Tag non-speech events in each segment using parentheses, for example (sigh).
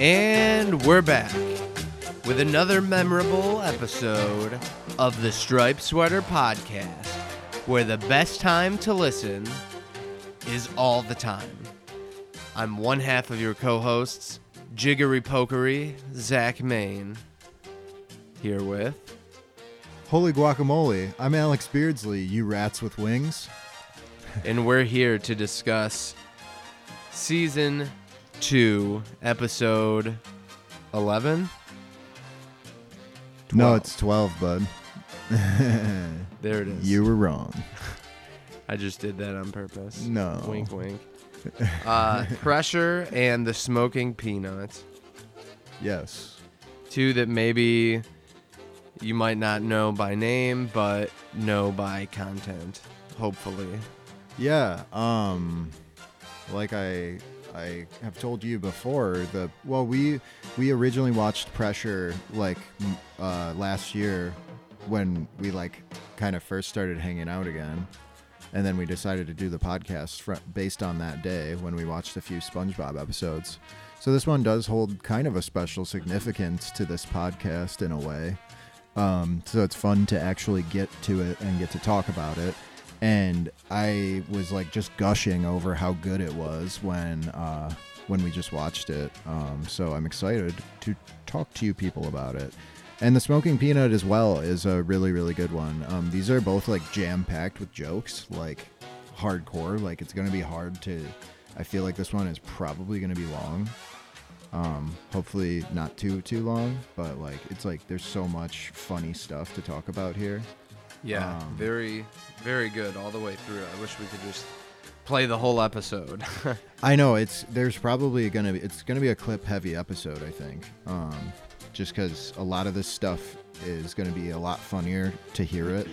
And we're back with another memorable episode of the Stripe Sweater Podcast, where the best time to listen is all the time. I'm one half of your co hosts, Jiggery Pokery, Zach Main, here with. Holy guacamole! I'm Alex Beardsley. You rats with wings. and we're here to discuss season two, episode 11. No, it's twelve, bud. (laughs) There it is. you were wrong. I just did that on purpose. No. Wink, wink. (laughs) Uh, pressure and the smoking peanuts. Yes. Two that maybe you might not know by name, but know by content. Hopefully. Yeah. Um, like I I have told you before. The well, we we originally watched Pressure like uh, last year when we like kind of first started hanging out again. And then we decided to do the podcast fr- based on that day when we watched a few SpongeBob episodes. So this one does hold kind of a special significance to this podcast in a way. Um, so it's fun to actually get to it and get to talk about it. And I was like just gushing over how good it was when uh, when we just watched it. Um, so I'm excited to talk to you people about it. And the smoking peanut as well is a really really good one. Um, these are both like jam packed with jokes, like hardcore. Like it's gonna be hard to. I feel like this one is probably gonna be long. Um, hopefully not too too long, but like it's like there's so much funny stuff to talk about here. Yeah, Um, very, very good all the way through. I wish we could just play the whole episode. (laughs) I know it's there's probably gonna be it's gonna be a clip heavy episode. I think, um, just because a lot of this stuff is gonna be a lot funnier to hear it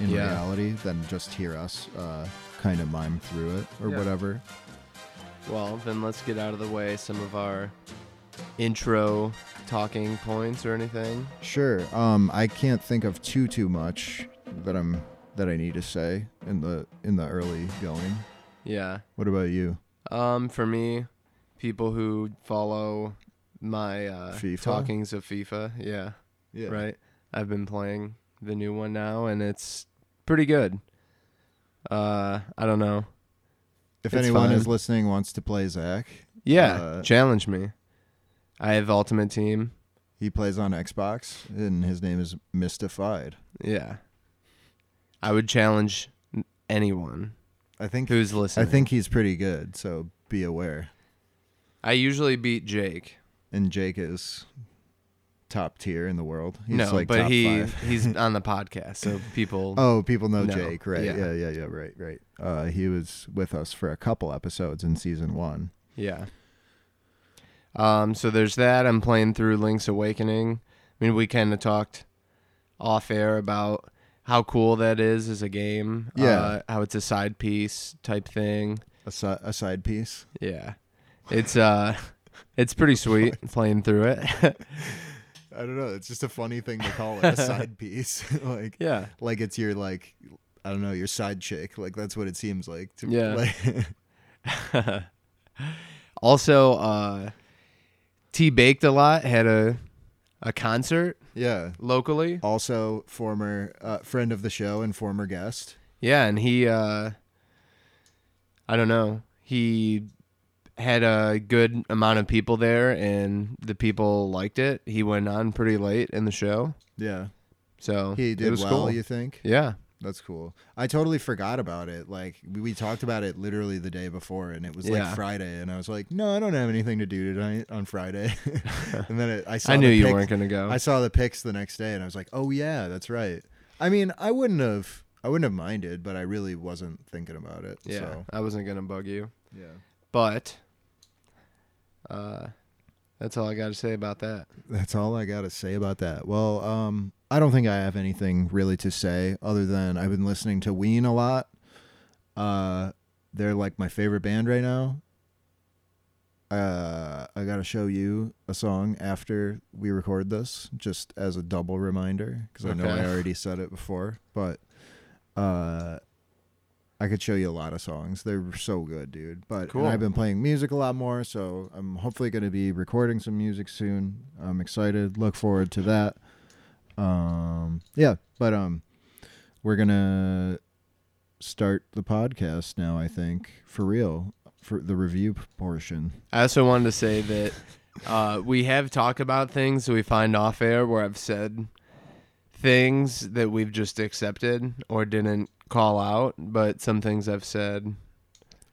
in Yeah. reality than just hear us uh, kind of mime through it or Yeah. whatever. Well, then let's get out of the way some of our intro talking points or anything. Sure. Um, I can't think of too too much that I'm that I need to say in the in the early going. Yeah. What about you? Um, for me, people who follow my uh, FIFA? talkings of FIFA, yeah, Yeah. right. I've been playing the new one now, and it's pretty good. Uh, I don't know. If It's anyone is listening wants to play Zach, Yeah, Uh, challenge me. I have Ultimate Team. he plays on Xbox and his name is Mystified. Yeah, I would challenge anyone I think who's listening. I think he's pretty good, so be aware. I usually beat Jake. And Jake is top tier in the world. He's no, like but he (laughs) he's (laughs) on the podcast, so people. (laughs) Oh, people know No, Jake, right? yeah. Yeah. yeah, yeah, right, right. Uh, he was with us for a couple episodes in season one. Yeah. Um. So there's that. I'm playing through Link's Awakening. I mean, we kind of talked off air about how cool that is as a game. Yeah. Uh, how it's a side piece type thing. A, si- a side piece. Yeah. It's uh, it's pretty sweet (laughs) playing through it. (laughs) I don't know. It's just a funny thing to call it a (laughs) side piece. like, yeah. like it's your like, I don't know, your side chick. Like that's what it seems like. To, me. Yeah. Like, also, uh, T baked a lot. Had a a concert yeah. locally. Also, former uh, friend of the show and former guest. Yeah, and he uh I don't know. He had a good amount of people there and the people liked it. He went on pretty late in the show. Yeah. So He did it was well, cool. you think? Yeah. That's cool. I totally forgot about it. Like we, we talked about it literally the day before, and it was Yeah. like Friday, and I was like, "No, I don't have anything to do tonight on Friday." (laughs) (laughs) and then it, I saw I knew the you pic- weren't gonna go. I saw the pics the next day, and I was like, "Oh yeah, that's right." I mean, I wouldn't have, I wouldn't have minded, but I really wasn't thinking about it. yeah. So, I wasn't gonna bug you. yeah. But uh that's all I gotta say about that. That's all I got to say about that. Well, um, I don't think I have anything really to say other than I've been listening to Ween a lot. Uh, they're like my favorite band right now. Uh, I got to show you a song after we record this, just as a double reminder, because I know I already said it before. But uh, I could show you a lot of songs. They're so good, dude. But Cool. I've been playing music a lot more, so I'm hopefully going to be recording some music soon. I'm excited. Look forward to that. Um, yeah, but um, we're gonna start the podcast now. I think for real for the review portion. I also wanted to say that uh, we have talked about things that we find off air where I've said things that we've just accepted or didn't call out, but some things I've said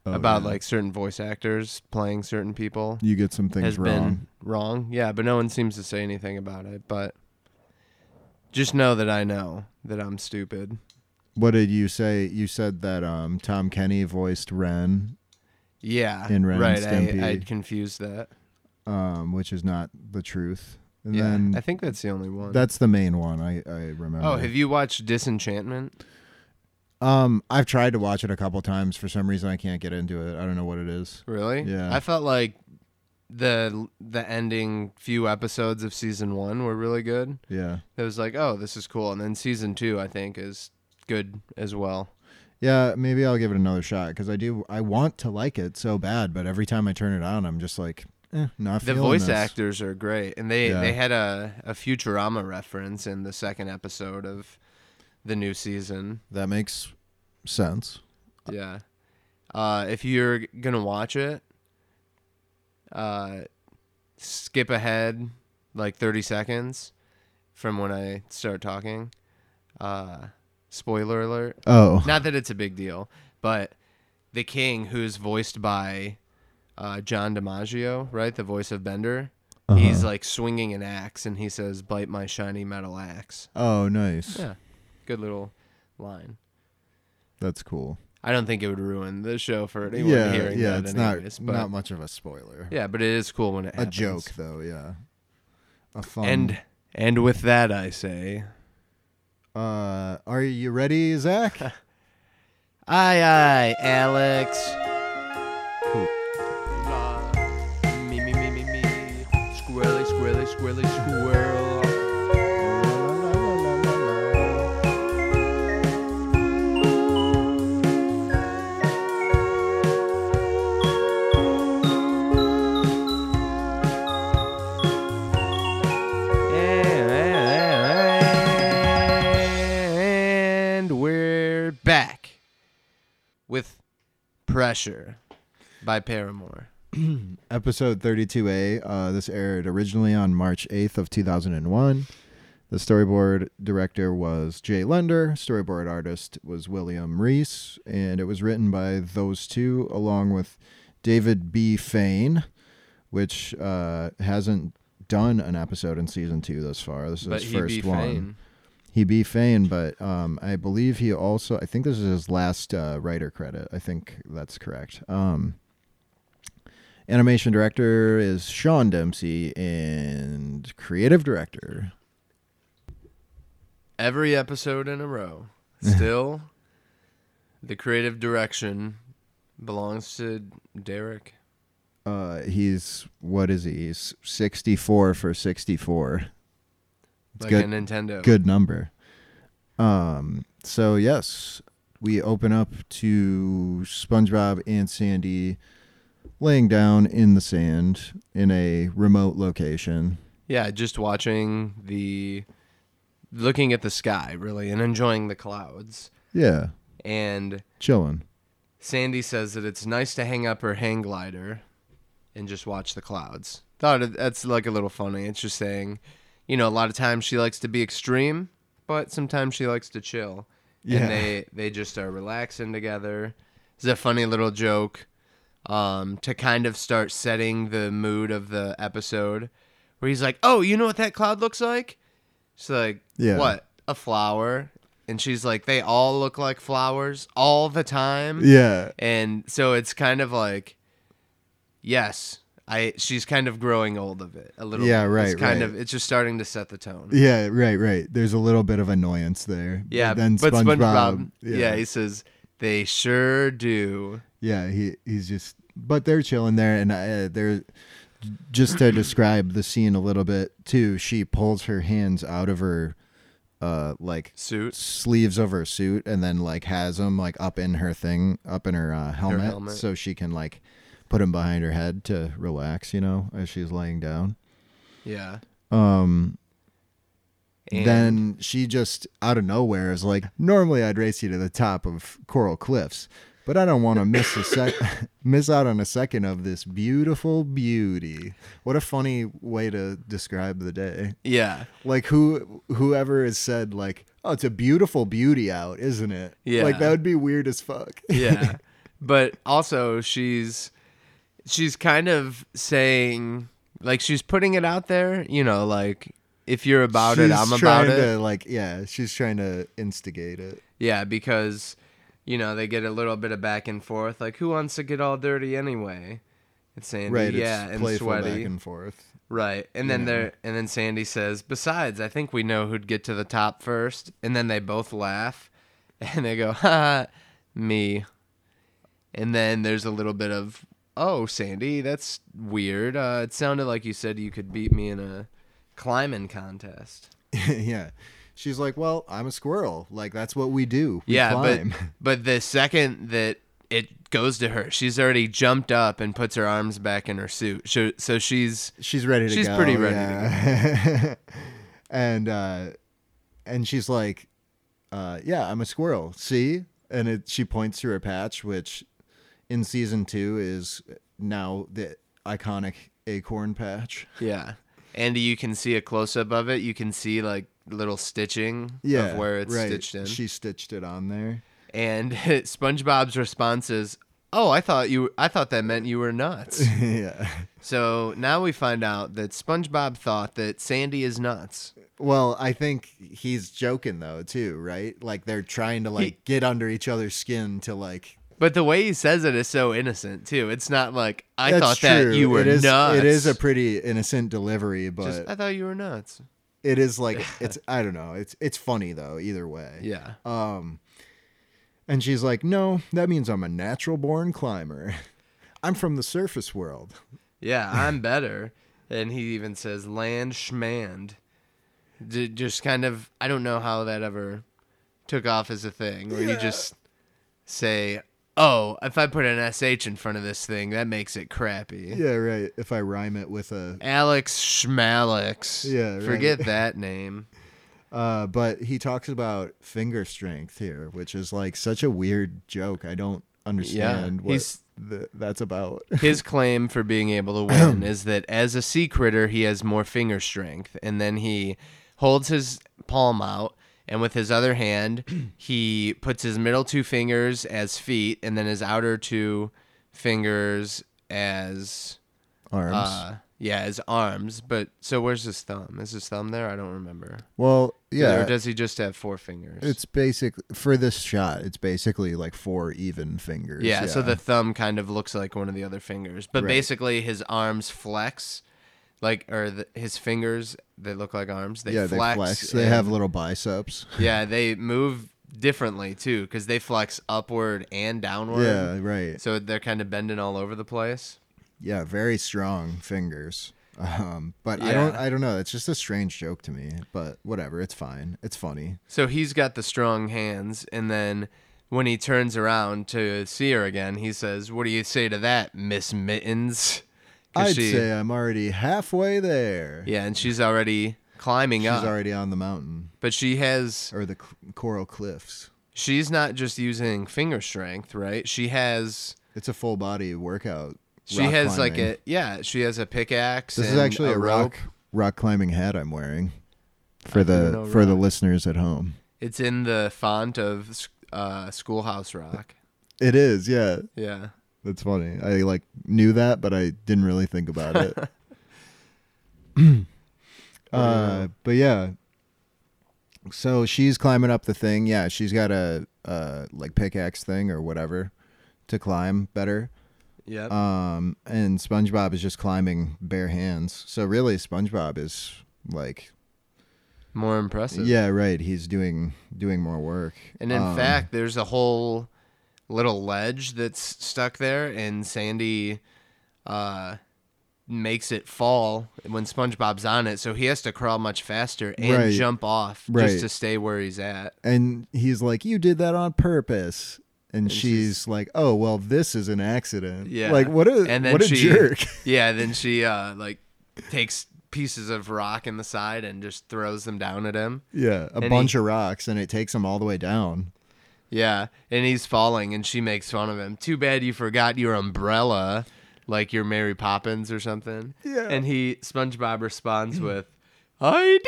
Oh, about yeah. like certain voice actors playing certain people you get some things has wrong. been wrong. Yeah, but no one seems to say anything about it. But just know that I know that I'm stupid. What did you say? You said that um, Tom Kenny voiced Ren, Yeah, In Ren and right. Stimpy. I, I'd confused that. um, which is not the truth. And yeah, then I think that's the only one. that's the main one. I I remember. oh, have you watched Disenchantment? Um, I've tried to watch it a couple times. For some reason, I can't get into it. I don't know what it is. Really? Yeah. I felt like the the ending few episodes of season one were really good. Yeah, It was like, oh, this is cool, and then season two, I think, is good as well. yeah. Maybe I'll give it another shot because I do. I want to like it so bad, but every time I turn it on, I'm just like, eh, not The voice this. actors are great, and they Yeah. they had a a Futurama reference in the second episode of the new season. That makes sense. Yeah. Uh, if you're gonna watch it, uh, skip ahead like 30 seconds from when I start talking. Uh, spoiler alert. Oh, Not that it's a big deal, but the king, who's voiced by uh, John DiMaggio, right, the voice of Bender, he's Uh-huh. like swinging an axe, and he says, "Bite my shiny metal axe." oh, nice. Yeah, good little line. That's cool. I don't think it would ruin the show for anyone yeah, hearing yeah. that. It's anyways, not but not much of a spoiler. yeah, but it is cool when it happens. a joke though. Yeah, a fun. And and with that, I say, uh, are you ready, Zach? (laughs) aye aye, Alex. Pressure by Paramore. (clears throat) Episode 32A. Uh, this aired originally on March 8th of 2001. The storyboard director was Jay Lender. Storyboard artist was William Reiss, and it was written by those two along with David B. Fain, which uh, hasn't done an episode in season two thus far. This is But his first one. Fane. He be Fain, but um, I believe he also. I think this is his last uh, writer credit. I think that's correct. Um, animation director is Sean Dempsey, and creative director. Every episode in a row. (laughs) Still, the creative direction belongs to Derek. Uh, he's what is he? He's sixty four for sixty four. It's like good. a Nintendo. good number. Um, so yes, we open up to SpongeBob and Sandy laying down in the sand in a remote location. Yeah, just watching the, looking at the sky really and enjoying the clouds. Yeah, And chilling. Sandy says that it's nice to hang up her hang glider and just watch the clouds. Thought it, that's like a little funny. It's just saying, you know, a lot of times she likes to be extreme, but sometimes she likes to chill. Yeah. And they they just are relaxing together. It's a funny little joke um, to kind of start setting the mood of the episode, where he's like, "Oh, you know what that cloud looks like?" She's like, Yeah. "What? A flower?" And she's like, "They all look like flowers all the time." Yeah, and so it's kind of like yes i she's kind of growing old of it a little Yeah, bit. right, it's kind right. of it's just starting to set the tone yeah, right, right. There's a little bit of annoyance there. yeah then but SpongeBob, spongebob yeah. yeah, he says they sure do yeah, he he's just. But they're chilling there, and uh, they're just to describe the scene a little bit too. She pulls her hands out of her uh like Suit. sleeves of her suit and then like has them like up in her thing up in her uh, helmet, helmet. so she can like put him behind her head to relax you know as she's laying down Yeah. um And then she just out of nowhere is like normally i'd race you to the top of coral cliffs but i don't want to miss a sec (laughs) miss out on a second of this beautiful beauty what a funny way to describe the day yeah. like who whoever has said like oh it's a beautiful beauty out isn't it Yeah. like that would be weird as fuck Yeah. (laughs) but also she's she's kind of saying like she's putting it out there, you know, like if you're about it, I'm about trying it. to like yeah she's trying to instigate it Yeah, because you know they get a little bit of back and forth. Like, who wants to get all dirty anyway? It's Sandy, right yeah, and sweaty, back and forth right? And then Yeah. there, and then Sandy says, "Besides, I think we know who'd get to the top first. And then they both laugh, (laughs) and they go, "Ha, me." And then there's a little bit of, "Oh, Sandy, that's weird. Uh, it sounded like you said you could beat me in a climbing contest." (laughs) yeah. She's like, well, I'm a squirrel. Like that's what we do. We yeah, climb. but (laughs) but the second that it goes to her, she's already jumped up and puts her arms back in her suit. So, so she's she's ready to she's go. pretty ready yeah. (laughs) and uh, and she's like, uh, yeah, I'm a squirrel. See, and it, she points to her patch, which in season two is now the iconic acorn patch. yeah, and you can see a close up of it. You can see like little stitching Yeah, of where it's right. stitched in. She stitched it on there. and (laughs) SpongeBob's response is, "Oh, I thought you. I thought that meant you were nuts." (laughs) yeah. so now we find out that SpongeBob thought that Sandy is nuts. Well, I think he's joking though too, right? Like they're trying to like get under each other's skin to like. But the way he says it is so innocent too. It's not like I That's thought true. that you were it is, nuts. It is a pretty innocent delivery, but Just, I thought you were nuts. it is like (laughs) it's I don't know. It's it's funny though either way. Yeah. Um and she's like, "No, that means I'm a natural born climber. (laughs) I'm from the surface world." Yeah, I'm (laughs) better. And he even says land schmand. D- just kind of, I don't know how that ever took off as a thing, where you just say, oh, if I put an SH in front of this thing, that makes it crappy. Yeah, right. If I rhyme it with a Alex Schmalix. Yeah, right. Forget that name. (laughs) uh but he talks about finger strength here, which is like such a weird joke. I don't understand what he's- th- that's about. (laughs) His claim for being able to win (clears throat) is that as a sea critter, he has more finger strength. And then he holds his palm out, and with his other hand, (clears throat) he puts his middle two fingers as feet, and then his outer two fingers as. Arms. Uh, yeah, his arms. But so where's his thumb? Is his thumb there? I don't remember. well, yeah. Or does he just have four fingers? It's basic for this shot. It's basically like four even fingers. Yeah, so the thumb kind of looks like one of the other fingers, but Right. basically his arms flex, like or the, his fingers they look like arms. They yeah flex. they flex. They have little biceps. yeah, (laughs) they move differently too because they flex upward and downward. Yeah, right. So they're kind of bending all over the place. Yeah, very strong fingers. Um, but I don't. I don't know. It's just a strange joke to me. But whatever. It's fine. It's funny. So he's got the strong hands, and then when he turns around to see her again, he says, "What do you say to that, Miss Mittens?" I'd she- say I'm already halfway there. Yeah, and she's already climbing She's up, She's already on the mountain but she has or the c- coral cliffs. she's not just using finger strength, right? She has It's a full body workout. she rock has like a yeah, she has a pickaxe. This is actually a, rope. rock rock climbing hat I'm wearing for the for the listeners at home. It's in the font of uh, Schoolhouse Rock. It is, yeah. Yeah, That's funny. I like knew that, but I didn't really think about it. (laughs) (clears throat) uh, but yeah. So she's climbing up the thing. Yeah, she's got a uh like pickaxe thing or whatever to climb better. Yeah. Um, and SpongeBob is just climbing bare hands. So really, SpongeBob is like, More impressive. yeah, right. He's doing doing more work. And in Um, fact, there's a whole little ledge that's stuck there, and Sandy uh, makes it fall when SpongeBob's on it, so he has to crawl much faster and Right. jump off Right. just to stay where he's at. and he's like, "You did that on purpose." And, she's- like, "Oh well, this is an accident." Yeah. like what a And then what a she jerk. (laughs) Yeah, then she uh like takes pieces of rock in the side and just throws them down at him. yeah, a And bunch of rocks, and it takes him all the way down. Yeah, and he's falling, and she makes fun of him. Too bad you forgot your umbrella, like you're Mary Poppins or something. Yeah. And he, SpongeBob responds (clears throat) with, "I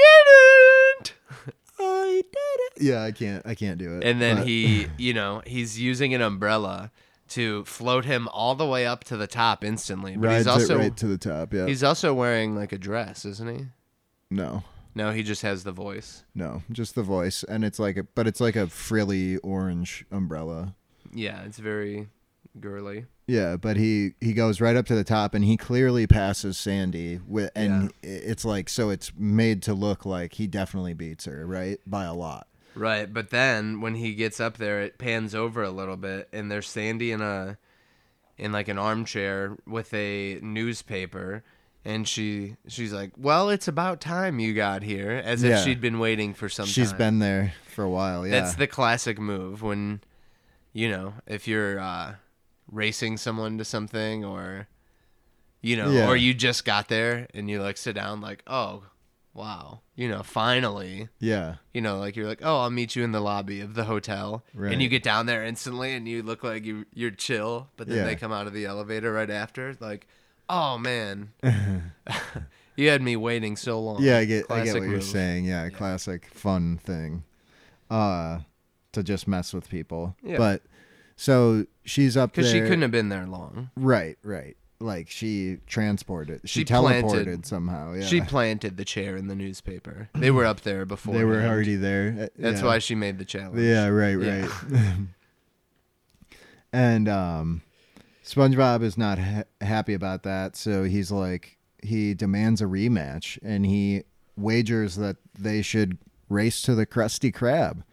didn't." (laughs) I did it. Yeah, I can't. I can't do it. And then but- he, (laughs) you know, he's using an umbrella to float him all the way up to the top instantly. But rides he's also it right to the top. Yeah. he's also wearing like a dress, isn't he? no, No, he just has the voice. no, just the voice, and it's like a, but it's like a frilly orange umbrella. Yeah, it's very girly. Yeah, but he he goes right up to the top, and he clearly passes Sandy. With and it's like so, it's made to look like he definitely beats her, right, by a lot. Right, but then when he gets up there, it pans over a little bit, and there's Sandy in a in like an armchair with a newspaper, and she she's like, "Well, it's about time you got here," as Yeah. if she'd been waiting for some She's time. been there for a while. Yeah, That's the classic move when, you know, if you're uh, racing someone to something, or you know, Yeah. or you just got there and you like sit down, like, oh, wow, you know, finally yeah, you know, like you're like, oh, I'll meet you in the lobby of the hotel, Right. and you get down there instantly, and you look like you you're chill, but then Yeah. they come out of the elevator right after, like, oh man, (laughs) you had me waiting so long. yeah. I get I get what you're saying. Yeah, classic fun thing, uh, to just mess with people. Yeah. But so she's up because she couldn't have been there long. Right, right. Like she transported, she, She teleported planted- somehow. Yeah, She planted the chair in the newspaper. They were up there before. they were already there. Uh, That's yeah. why she made the challenge. Yeah, right, Yeah. right. (laughs) and um, SpongeBob is not ha- happy about that, so he's like, he demands a rematch, and he wagers that they should race to the Krusty Krab.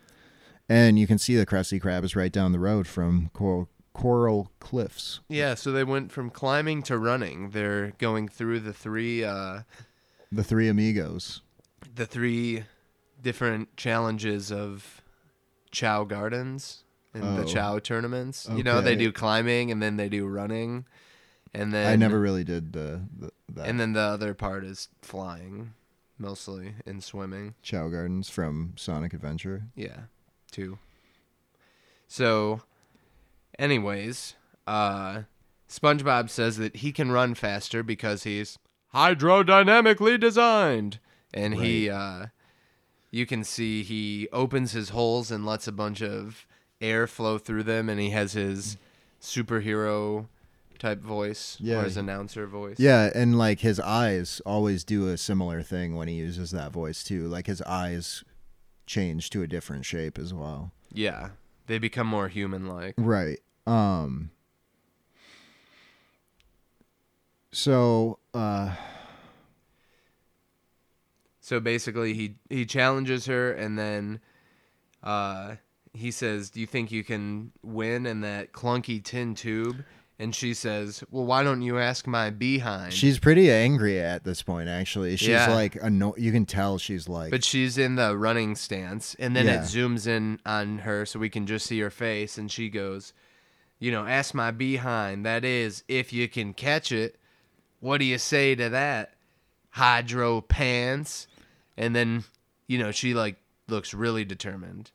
And you can see the Krusty Krab is right down the road from Coral, Coral Cliffs. Yeah, so they went from climbing to running. They're going through the three uh, The three amigos. the three different challenges of Chao Gardens the Oh. Chao tournaments. You know, they do climbing and then they do running, and then I never really did the, the that. And then the other part is flying, mostly and swimming. Chao Gardens from Sonic Adventure. Yeah, two. So, anyways, uh, SpongeBob says that he can run faster because he's hydrodynamically designed, and he, uh, you can see he opens his holes and lets a bunch of air flow through them, and he has his superhero type voice Yeah. or his announcer voice. Yeah, and like his eyes always do a similar thing when he uses that voice too. Like his eyes change to a different shape as well. yeah, they become more human-like. Right. Um So, uh So basically, he he challenges her, and then uh, he says, "Do you think you can win in that clunky tin tube?" And she says, "Well, why don't you ask my behind?" she's pretty angry at this point actually. She's Yeah. like anno- you can tell she's like but she's in the running stance, and then Yeah. it zooms in on her, so we can just see her face, and she goes, "You know, ask my behind. That is, if you can catch it. What do you say to that, hydro pants?" And then, you know, she like looks really determined.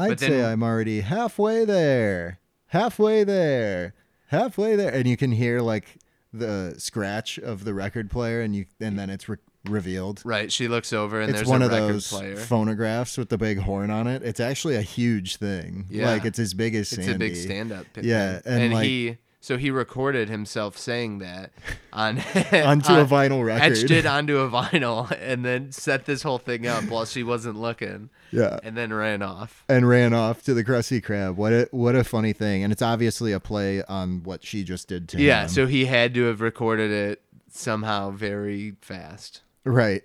I'd but say I'm already halfway there. Halfway there. Halfway there. And you can hear like the scratch of the record player and you and then it's re- revealed. Right. She looks over and it's there's one a of those player. phonographs with the big horn on it. It's actually a huge thing. Yeah. Like it's as big as it's a big stand-up. Yeah, and, and, like- he so he recorded himself saying that (laughs) on onto a vinyl record. etched it onto a vinyl, and then set this whole thing up while she wasn't looking, yeah. and then ran off. And ran off to the Krusty Krab. What a what a funny thing. And it's obviously a play on what she just did to Yeah. him. Yeah, so he had to have recorded it somehow very fast. Right.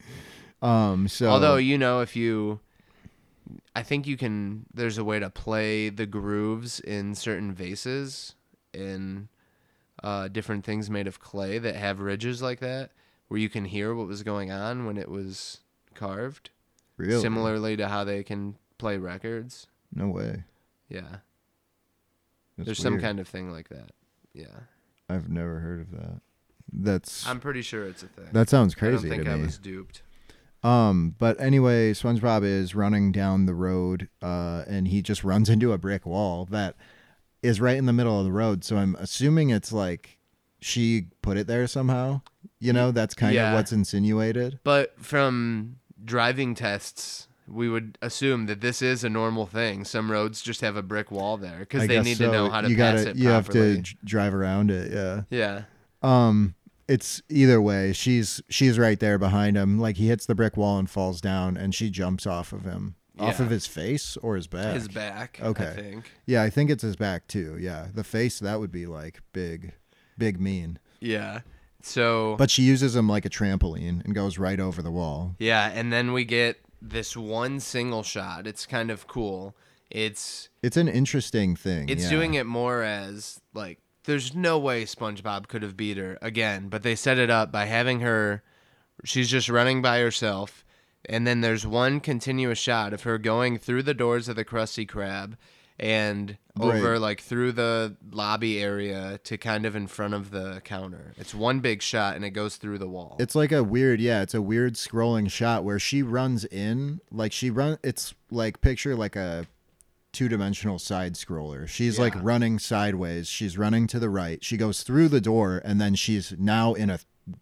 (laughs) um so Although you know, if you, I think you can. There's a way to play the grooves in certain vases, in uh, different things made of clay that have ridges like that, where you can hear what was going on when it was carved. Really? Similarly to how they can play records. No way. Yeah, That's there's some kind of thing like that. Yeah, I've never heard of that. That's I'm pretty sure it's a thing. that sounds I crazy don't think I me. was duped. Um, but anyway, SpongeBob is running down the road, uh, and he just runs into a brick wall that is right in the middle of the road. So I'm assuming it's like she put it there somehow. You know, that's kind Yeah. of what's insinuated. But from driving tests, we would assume that this is a normal thing. Some roads just have a brick wall there because they need so. to know how to you pass gotta, it You have to drive around it. Yeah. yeah, Um, it's either way. She's she's right there behind him. Like he hits the brick wall and falls down, and she jumps off of him, off of his face or his back. his back. I Okay. think. Yeah, I think it's his back too. Yeah, the face that would be like big, big mean. Yeah. So But she uses him like a trampoline and goes right over the wall. yeah, and then we get this one single shot. It's kind of cool. It's It's an interesting thing. it's yeah. doing it more as like there's no way SpongeBob could have beat her again, but they set it up by having her she's just running by herself and then there's one continuous shot of her going through the doors of the Krusty Krab and Right. over like through the lobby area to kind of in front of the counter. It's one big shot and it goes through the wall. It's like a weird, yeah, it's a weird scrolling shot where she runs in, like she run. It's like picture like a two-dimensional side scroller. She's like running sideways. She's running to the right. She goes through the door, and then she's now in a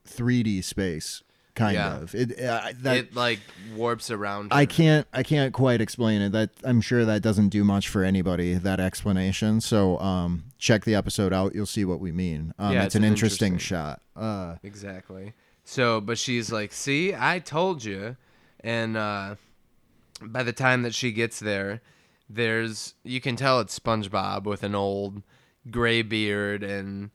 3D space, kind Yeah. of. It uh, that it like warps around. I can't I can't quite explain it. That I'm sure that doesn't do much for anybody that explanation. So um check the episode out. You'll see what we mean. Um Yeah, it's, it's an an interesting, interesting- shot. Uh Exactly. So, but she's like, "See, I told you." And uh, by the time that she gets there, there's you can tell it's SpongeBob with an old gray beard, and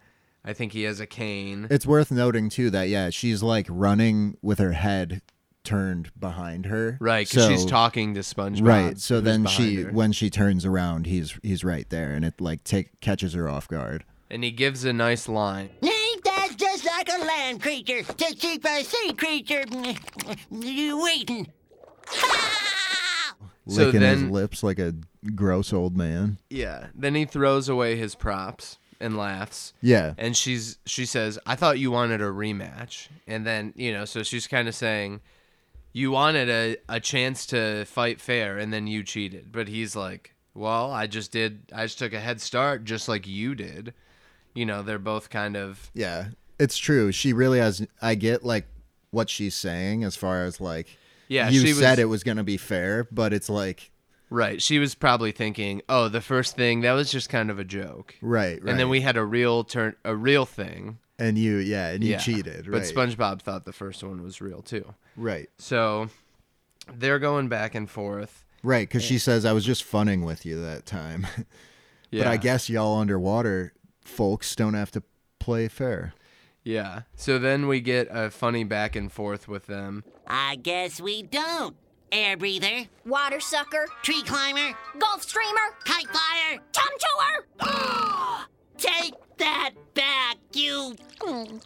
I think he has a cane. it's worth noting too that yeah, she's like running with her head turned behind her. Right, because she's talking to SpongeBob. Right. So then she her. when she turns around, he's he's right there and it like take catches her off guard. and he gives a nice line. Ain't that just like a land creature to keep a sea creature (laughs) you waiting? (laughs) Ah! So Licking his then- lips like a gross old man. Yeah. Then he throws away his props and laughs. Yeah. and she's she says i thought you wanted a rematch and then you know so she's kind of saying you wanted a, a chance to fight fair and then you cheated but he's like well i just did i just took a head start just like you did you know they're both kind of Yeah, it's true. She really has. I get like what she's saying as far as like. Yeah, you said was- it was gonna be fair, but it's like right she was probably thinking oh the first thing that was just kind of a joke right, right. and then we had a real turn a real thing and you, yeah, and you yeah cheated, but spongebob thought the first one was real too right, so they're going back and forth right, because she says I was just funning with you that time, yeah (laughs) but I guess y'all underwater folks don't have to play fair. Yeah. So then we get a funny back and forth with them. I guess we don't. Air breather, Water sucker, tree climber, Gulf streamer, kite flyer. tum chewer. (gasps) Take that back, you mm,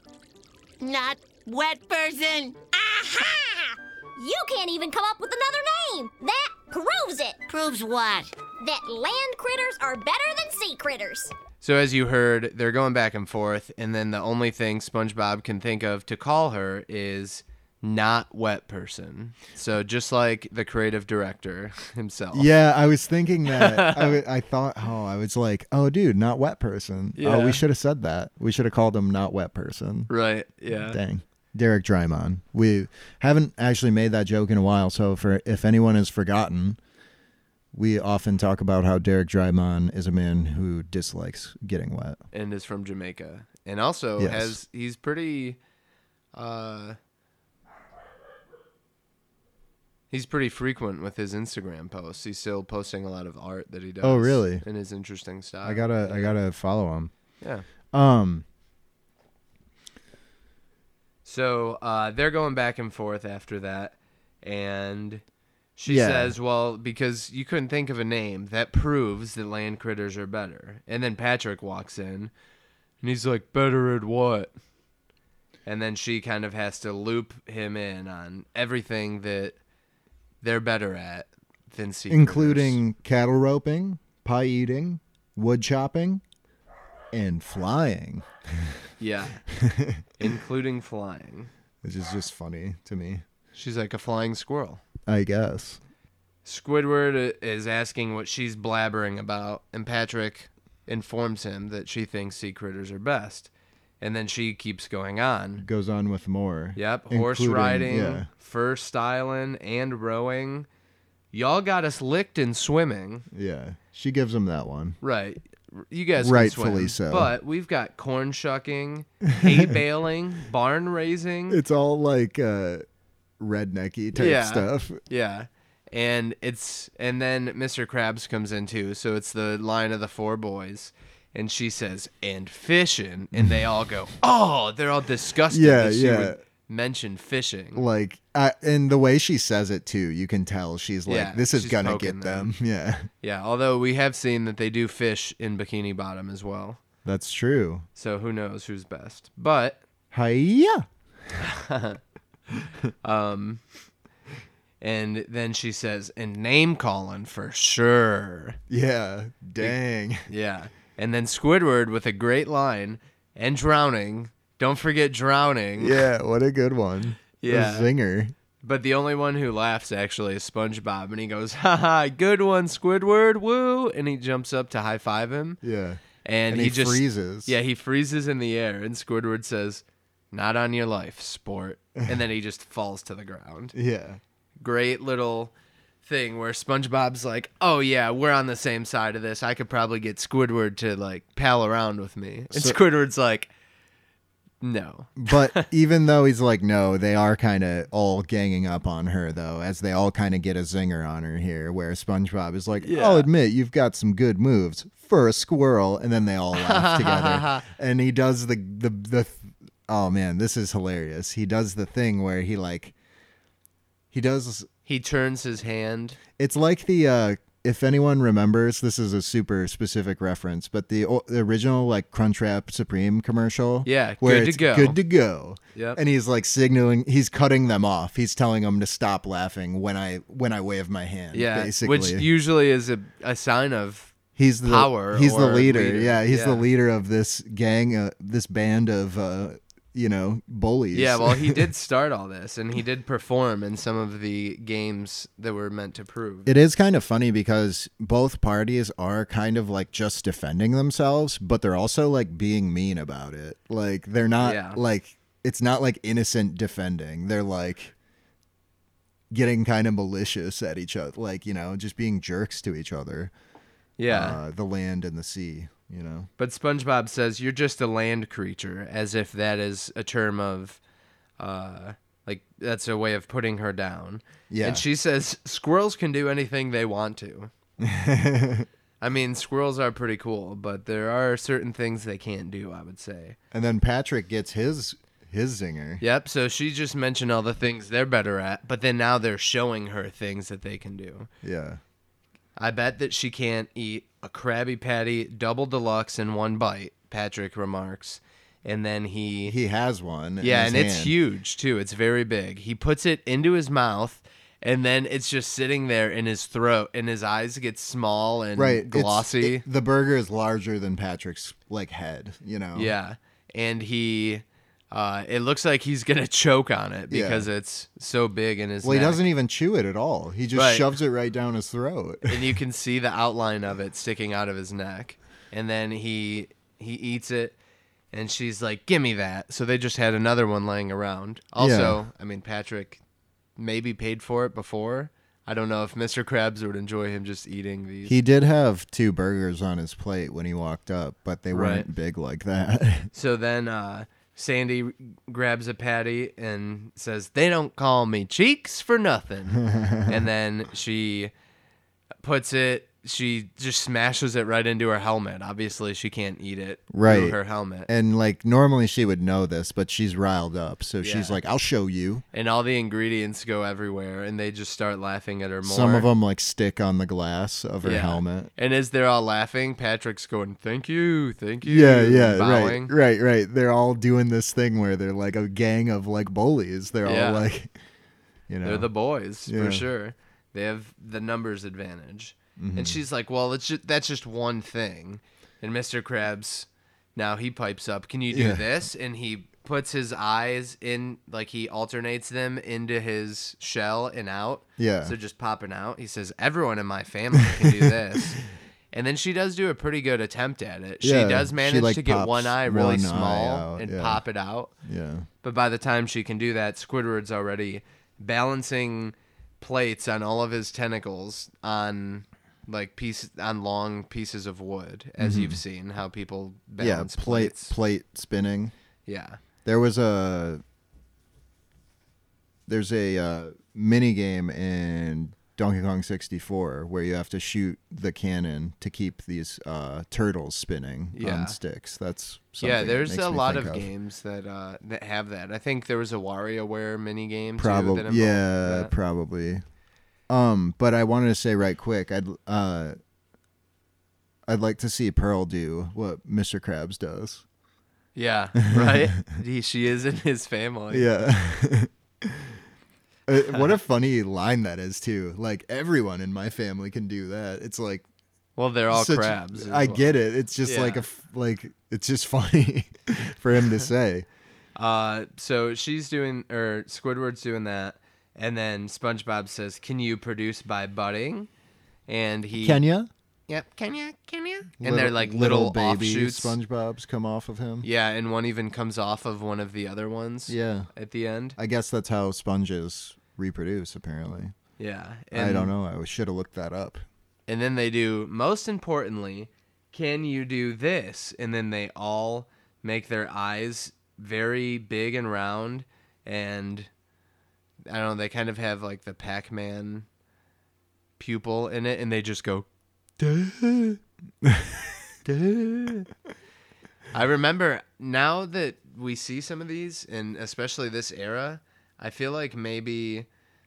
not wet person. Aha! You can't even come up with another name. That proves it. Proves what? That land critters are better than sea critters. So as you heard, they're going back and forth, and then the only thing SpongeBob can think of to call her is not wet person. So just like the creative director (laughs) himself. Yeah, I was thinking that. I, (laughs) w- I thought, oh, I was like, oh, dude, not wet person. Oh, we should have said that. We should have called him not wet person. Right. Yeah. Dang. Derek Drymon. We haven't actually made that joke in a while, so for if anyone has forgotten, we often talk about how Derek Drymon is a man who dislikes getting wet. And is from Jamaica, and also Yes. has he's pretty. uh He's pretty frequent with his Instagram posts. He's still posting a lot of art that he does. Oh, really? In his interesting style. I gotta, I gotta follow him. Yeah. Um, So uh, they're going back and forth after that, and she Yeah. says, "Well, because you couldn't think of a name, that proves that land critters are better." And then Patrick walks in, And he's like, better at what? And then she kind of has to loop him in on everything that they're better at than sea including cattle roping, pie eating, wood chopping, and flying, (laughs) Yeah. including flying. which is just funny to me. She's like a flying squirrel. I guess. Squidward is asking what she's blabbering about, and Patrick informs him that she thinks sea critters are best. And then she keeps going on. Goes on with more. Yep, horse riding, Yeah. fur styling, and rowing. Y'all got us licked in swimming. Yeah. She gives him that one. Right. You guys Rightfully swim, so. But we've got corn shucking, hay (laughs) baling, barn raising. It's all like uh rednecky type Yeah. stuff. Yeah. And it's and then Mr. Krabs comes in too. So it's the line of the four boys. And she says, and fishing. And they all go, (laughs) Oh, they're all disgusted Yeah, that she yeah. would mention fishing. Like I, and the way she says it too, you can tell she's like, Yeah, "This is gonna get them." (laughs) Yeah, Yeah, although we have seen that they do fish in Bikini Bottom as well. that's true. So who knows who's best. But Hiya. (laughs) um and then she says, and name calling for sure. Yeah. Dang. Yeah. And then Squidward with a great line and drowning. Don't forget drowning. (laughs) Yeah. What a good one. Yeah. A zinger. But the only one who laughs actually is SpongeBob and he goes, "Ha ha, good one, Squidward, woo. And he jumps up to high five him. Yeah. And, And he, he just freezes. Yeah, he freezes in the air and Squidward says, Not on your life, sport. And then he just falls to the ground. (laughs) Yeah. Great little thing where SpongeBob's like, "Oh yeah, we're on the same side of this. I could probably get Squidward to like pal around with me." And So- Squidward's like, "No." But (laughs) even though he's like, no, they are kind of all ganging up on her, though, as they all kind of get a zinger on her here, where SpongeBob is like, Yeah. I'll admit, you've got some good moves for a squirrel. And then they all laugh (laughs) together. And he does the, the, the, oh man, this is hilarious. He does the thing where he like, he does, He turns his hand. it's like the, uh, if anyone remembers, this is a super specific reference, but the, o- the original like Crunchwrap Supreme commercial, Yeah, where good to it's go. good to go, Yep. and he's like signaling, he's cutting them off. He's telling them to stop laughing when I when I wave my hand. Yeah, basically, which usually is a, a sign of he's the power He's the leader. leader. Yeah, he's the leader of this gang, uh, this band of uh, you know bullies. Yeah, well, he did (laughs) start all this and he did perform in some of the games that were meant to prove. It is kind of funny because both parties are kind of like just defending themselves, but they're also like being mean about it. Like they're not Yeah. like it's not like innocent defending. They're like getting kind of malicious at each other, like, you know, just being jerks to each other. yeah. Uh, the land and the sea, you know. But SpongeBob says you're just a land creature, as if that is a term of, uh, like that's a way of putting her down. Yeah. And she says squirrels can do anything they want to. (laughs) I mean, squirrels are pretty cool, but there are certain things they can't do. I would say. And then Patrick gets his his zinger. Yep. So she just mentioned all the things they're better at, but then now they're showing her things that they can do. Yeah. I bet that she can't eat a Krabby Patty double deluxe in one bite. Patrick remarks, and then he He has one. Yeah, and it's huge too. It's very big. He puts it into his mouth, and then it's just sitting there in his throat, and his eyes get small and Right. glossy. it- the burger is larger than Patrick's like head, you know. yeah, and he, uh, it looks like he's gonna (laughs) choke on it Yeah. because it's so big in his. Well, he doesn't even chew it at all. He just Right. shoves it right down his throat. (laughs) and you (laughs) can see the outline of it sticking out of his neck. And then he he eats it, and she's like, "Give me that." So they just had another one laying around. Also, I mean, Patrick maybe paid for it before. I don't know if Mr. Krabs would enjoy him just eating these. He did have two burgers on his plate when he walked up, but they weren't big like that. so then uh, Sandy grabs a patty and says, "They don't call me cheeks for nothing." (laughs) and then she puts it she just smashes it right into her helmet. Obviously, she can't eat it through Right. her helmet. And like normally she would know this, but she's riled up, so she's like, "I'll show you." and all the ingredients go everywhere, and they just start laughing at her more. Some of them like stick on the glass of her Yeah. helmet. And as they're all laughing, Patrick's going, "Thank you, thank you." Yeah, yeah, bowing. right, right, right. They're all doing this thing where they're like a gang of like bullies. They're Yeah. all like, (laughs) you know, They're the boys Yeah. for sure. They have the numbers advantage. Mm-hmm. And she's like, "Well, it's just, that's just one thing." And Mr. Krabs, now he pipes up, "Can you do Yeah. this?" And he puts his eyes in, like he alternates them into his shell and out. Yeah. So just popping out. He says, "Everyone in my family can do this." (laughs) And then she does do a pretty good attempt at it. Yeah, she does she, manage like, to get one eye really one eye small out, and yeah. pop it out. yeah, But by the time she can do that, Squidward's already balancing plates on all of his tentacles on like piece on long pieces of wood, as you've seen how people Mm-hmm. yeah. Plate, plates. plate spinning. yeah. There was a there's a uh, mini game in Donkey Kong 64 where you have to shoot the cannon to keep these uh, turtles spinning Yeah. on sticks. That's something Yeah, there's a lot think of, games that uh, that have that. I think there was a WarioWare mini game Probably, yeah, probably. Um, but I wanted to say right quick, I'd uh, I'd like to see Pearl do what Mr. Krabs does. yeah, (laughs) right. he, she is in his family. Yeah. (laughs) Uh, what a funny line that is too. Like everyone in my family can do that. It's like Well, they're all such- crabs. I well. get it. It's just like a like it's just (laughs) funny for him to say. Uh, so she's doing, or Squidward's doing that, and then SpongeBob says, "Can you produce by budding?" And he, Kenya, yep, Kenya, Kenya. can? And they're like little, little, baby offshoots. SpongeBob's come off of him. Yeah, and one even comes off of one of the other ones. Yeah. at the end. I guess that's how sponges reproduce. Apparently, Yeah, I don't know. I should have looked that up. And then they do. Most importantly, can you do this? And then they all make their eyes very big and round, and I don't know. They kind of have like the Pac-Man pupil in it, and they just go. "Duh, duh." I remember now that we see some of these, and especially this era, I feel like maybe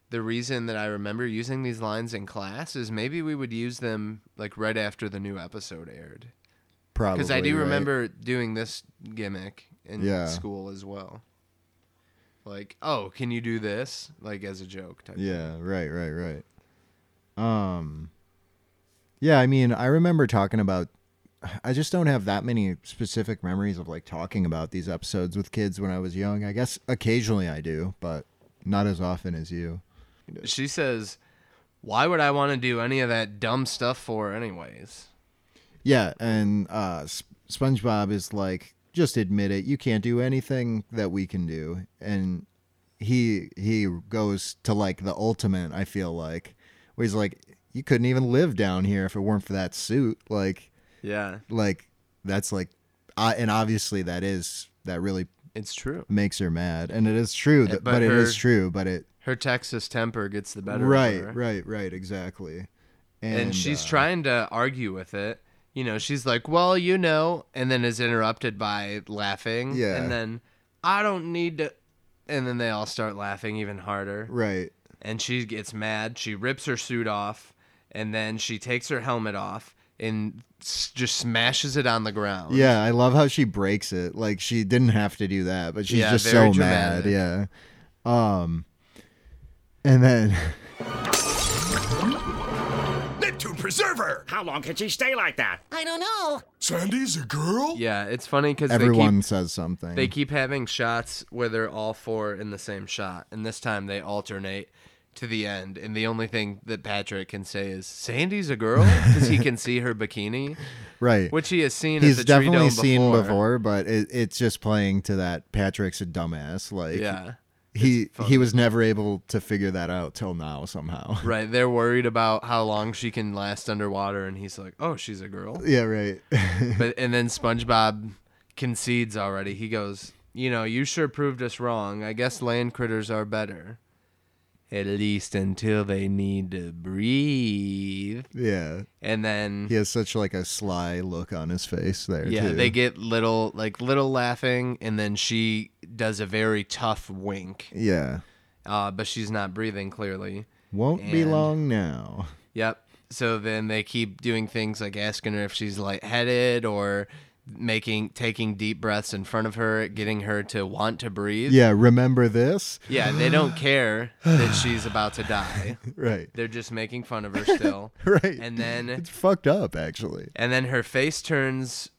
the reason that I remember using these lines in class is maybe we would use them like right after the new episode aired. Probably Because I do right? remember doing this gimmick in Yeah. school as well. Like, oh, can you do this? Like as a joke type. Yeah, right, right, right. Um Yeah, I mean, I remember talking about I just don't have that many specific memories of like talking about these episodes with kids when I was young. I guess occasionally I do, but not as often as you. She says, "Why would I want to do any of that dumb stuff for, anyways?" Yeah, and uh S- SpongeBob is like just admit it. You can't do anything that we can do. And he he goes to like the ultimate, I feel like, where he's like you couldn't even live down here if it weren't for that suit. Like Yeah, like that's like I and obviously that is that really it's true. makes her mad and it is true that, but but, it is true but it Her Texas temper gets the better right of her. right right exactly and, and, she's uh, trying to argue with it. You know, she's like, "Well, you know," and then is interrupted by laughing. Yeah. And then I don't need to. And then they all start laughing even harder. right And she gets mad. She rips her suit off, and then she takes her helmet off and s- just smashes it on the ground. yeah i love how she breaks it like she didn't have to do that but she's Yeah, just so mad dramatic. yeah um and then (laughs) Preserver! How long can she stay like that? I don't know. Sandy's a girl? Yeah, it's funny because they everyone keep says something they keep having shots where they're all four in the same shot, and this time they alternate to the end. And the only thing that Patrick can say is Sandy's a girl (laughs) because he can see her bikini, right which he has seen. he's at the Tree definitely Dome seen before. before, but it, it's just playing to that patrick's a dumbass like Yeah, he he was never able to figure that out till now somehow (laughs) right. They're worried about how long she can last underwater, and he's like, "Oh, she's a girl." yeah right (laughs) But and then SpongeBob concedes already. He goes, "You know, you sure proved us wrong. I guess land critters are better." At least until they need to breathe. Yeah. And then He has such like a sly look on his face there. yeah, too. they get little like little laughing and then she does a very tough wink. Yeah. Uh, but she's not breathing clearly. Won't be long now. Yep. So then they keep doing things like asking her if she's lightheaded or making taking deep breaths in front of her, getting her to want to breathe. Yeah, remember this? Yeah, they don't care that she's about to die. (laughs) Right. They're just making fun of her still. (laughs) Right. And then It's fucked up actually. and then her face turns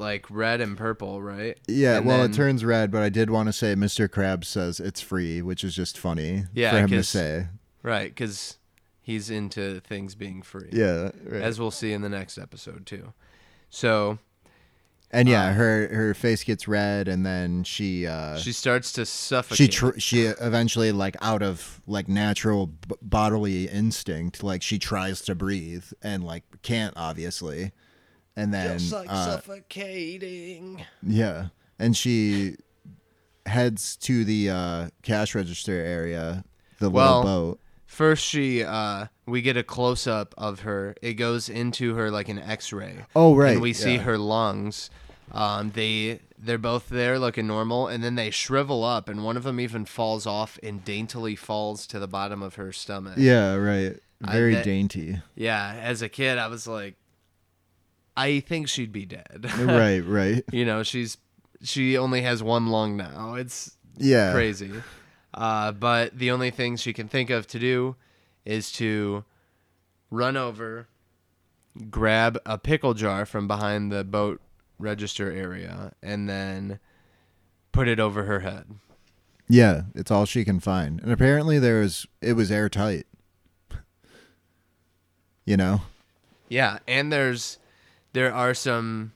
like red and purple, right? Yeah, And well, then- it turns red, but I did want to say Mr. Krabs says it's free, which is just funny Yeah, for him to say. right cuz he's into things being free. Yeah, right. As we'll see in the next episode too. So, and yeah, uh, her her face gets red, and then she uh, she starts to suffocate. she tr- she eventually like out of like natural b- bodily instinct, like she tries to breathe and like can't obviously, and then uh, suffocating. yeah, and she heads to the uh, cash register area, the Well, little boat. First, she uh, we get a close up of her. It goes into her like an X-ray. Oh right, and we see yeah. her lungs. Um, they they're both there looking normal, and then they shrivel up, and one of them even falls off and daintily falls to the bottom of her stomach. Yeah, right. I Very dainty. Yeah, As a kid, I was like, I think she'd be dead. (laughs) right, right. you know, she's she only has one lung now. It's Yeah. crazy. Uh, but the only thing she can think of to do is to run over, grab a pickle jar from behind the boat register area, and then put it over her head. Yeah, it's all she can find. And apparently there was it was airtight. (laughs) You know? Yeah, and there's there are some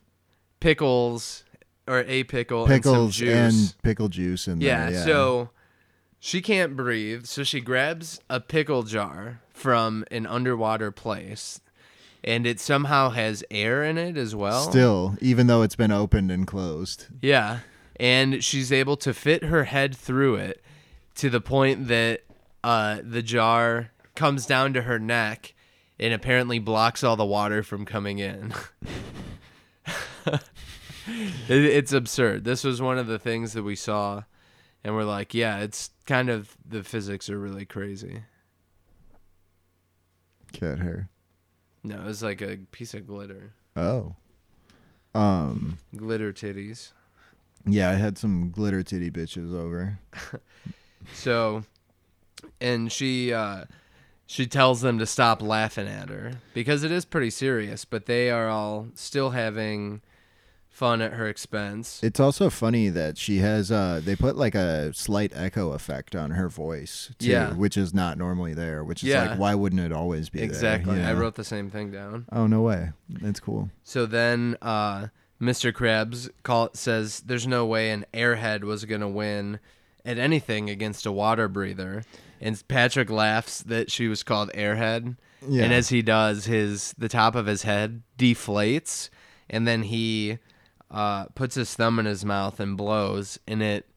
pickles or a pickle Pickles and and, some juice. pickle juice in Yeah, there. Yeah. so she can't breathe, so she grabs a pickle jar from an underwater place, and it somehow has air in it as well. still, even though it's been opened and closed. Yeah, and she's able to fit her head through it to the point that uh, the jar comes down to her neck and apparently blocks all the water from coming in. (laughs) It- it's absurd. This was one of the things that we saw, and we're like, yeah, it's kind of the physics are really crazy. Cat hair. No, it was like a piece of glitter, Oh. Um glitter titties. yeah, I had some glitter titty bitches over. (laughs) So, and she uh, she tells them to stop laughing at her because it is pretty serious. But they are all still having fun at her expense. It's also funny that she has uh they put like a slight echo effect on her voice too, Yeah. which is not normally there, which is Yeah. like why wouldn't it always be there, exactly. I wrote the same thing down. Oh no way. That's cool. So then uh, Mr. Krabs call, says there's no way an airhead was going to win at anything against a water breather. And Patrick laughs that she was called airhead. Yeah. And as he does, his the top of his head deflates and then he uh, puts his thumb in his mouth and blows and it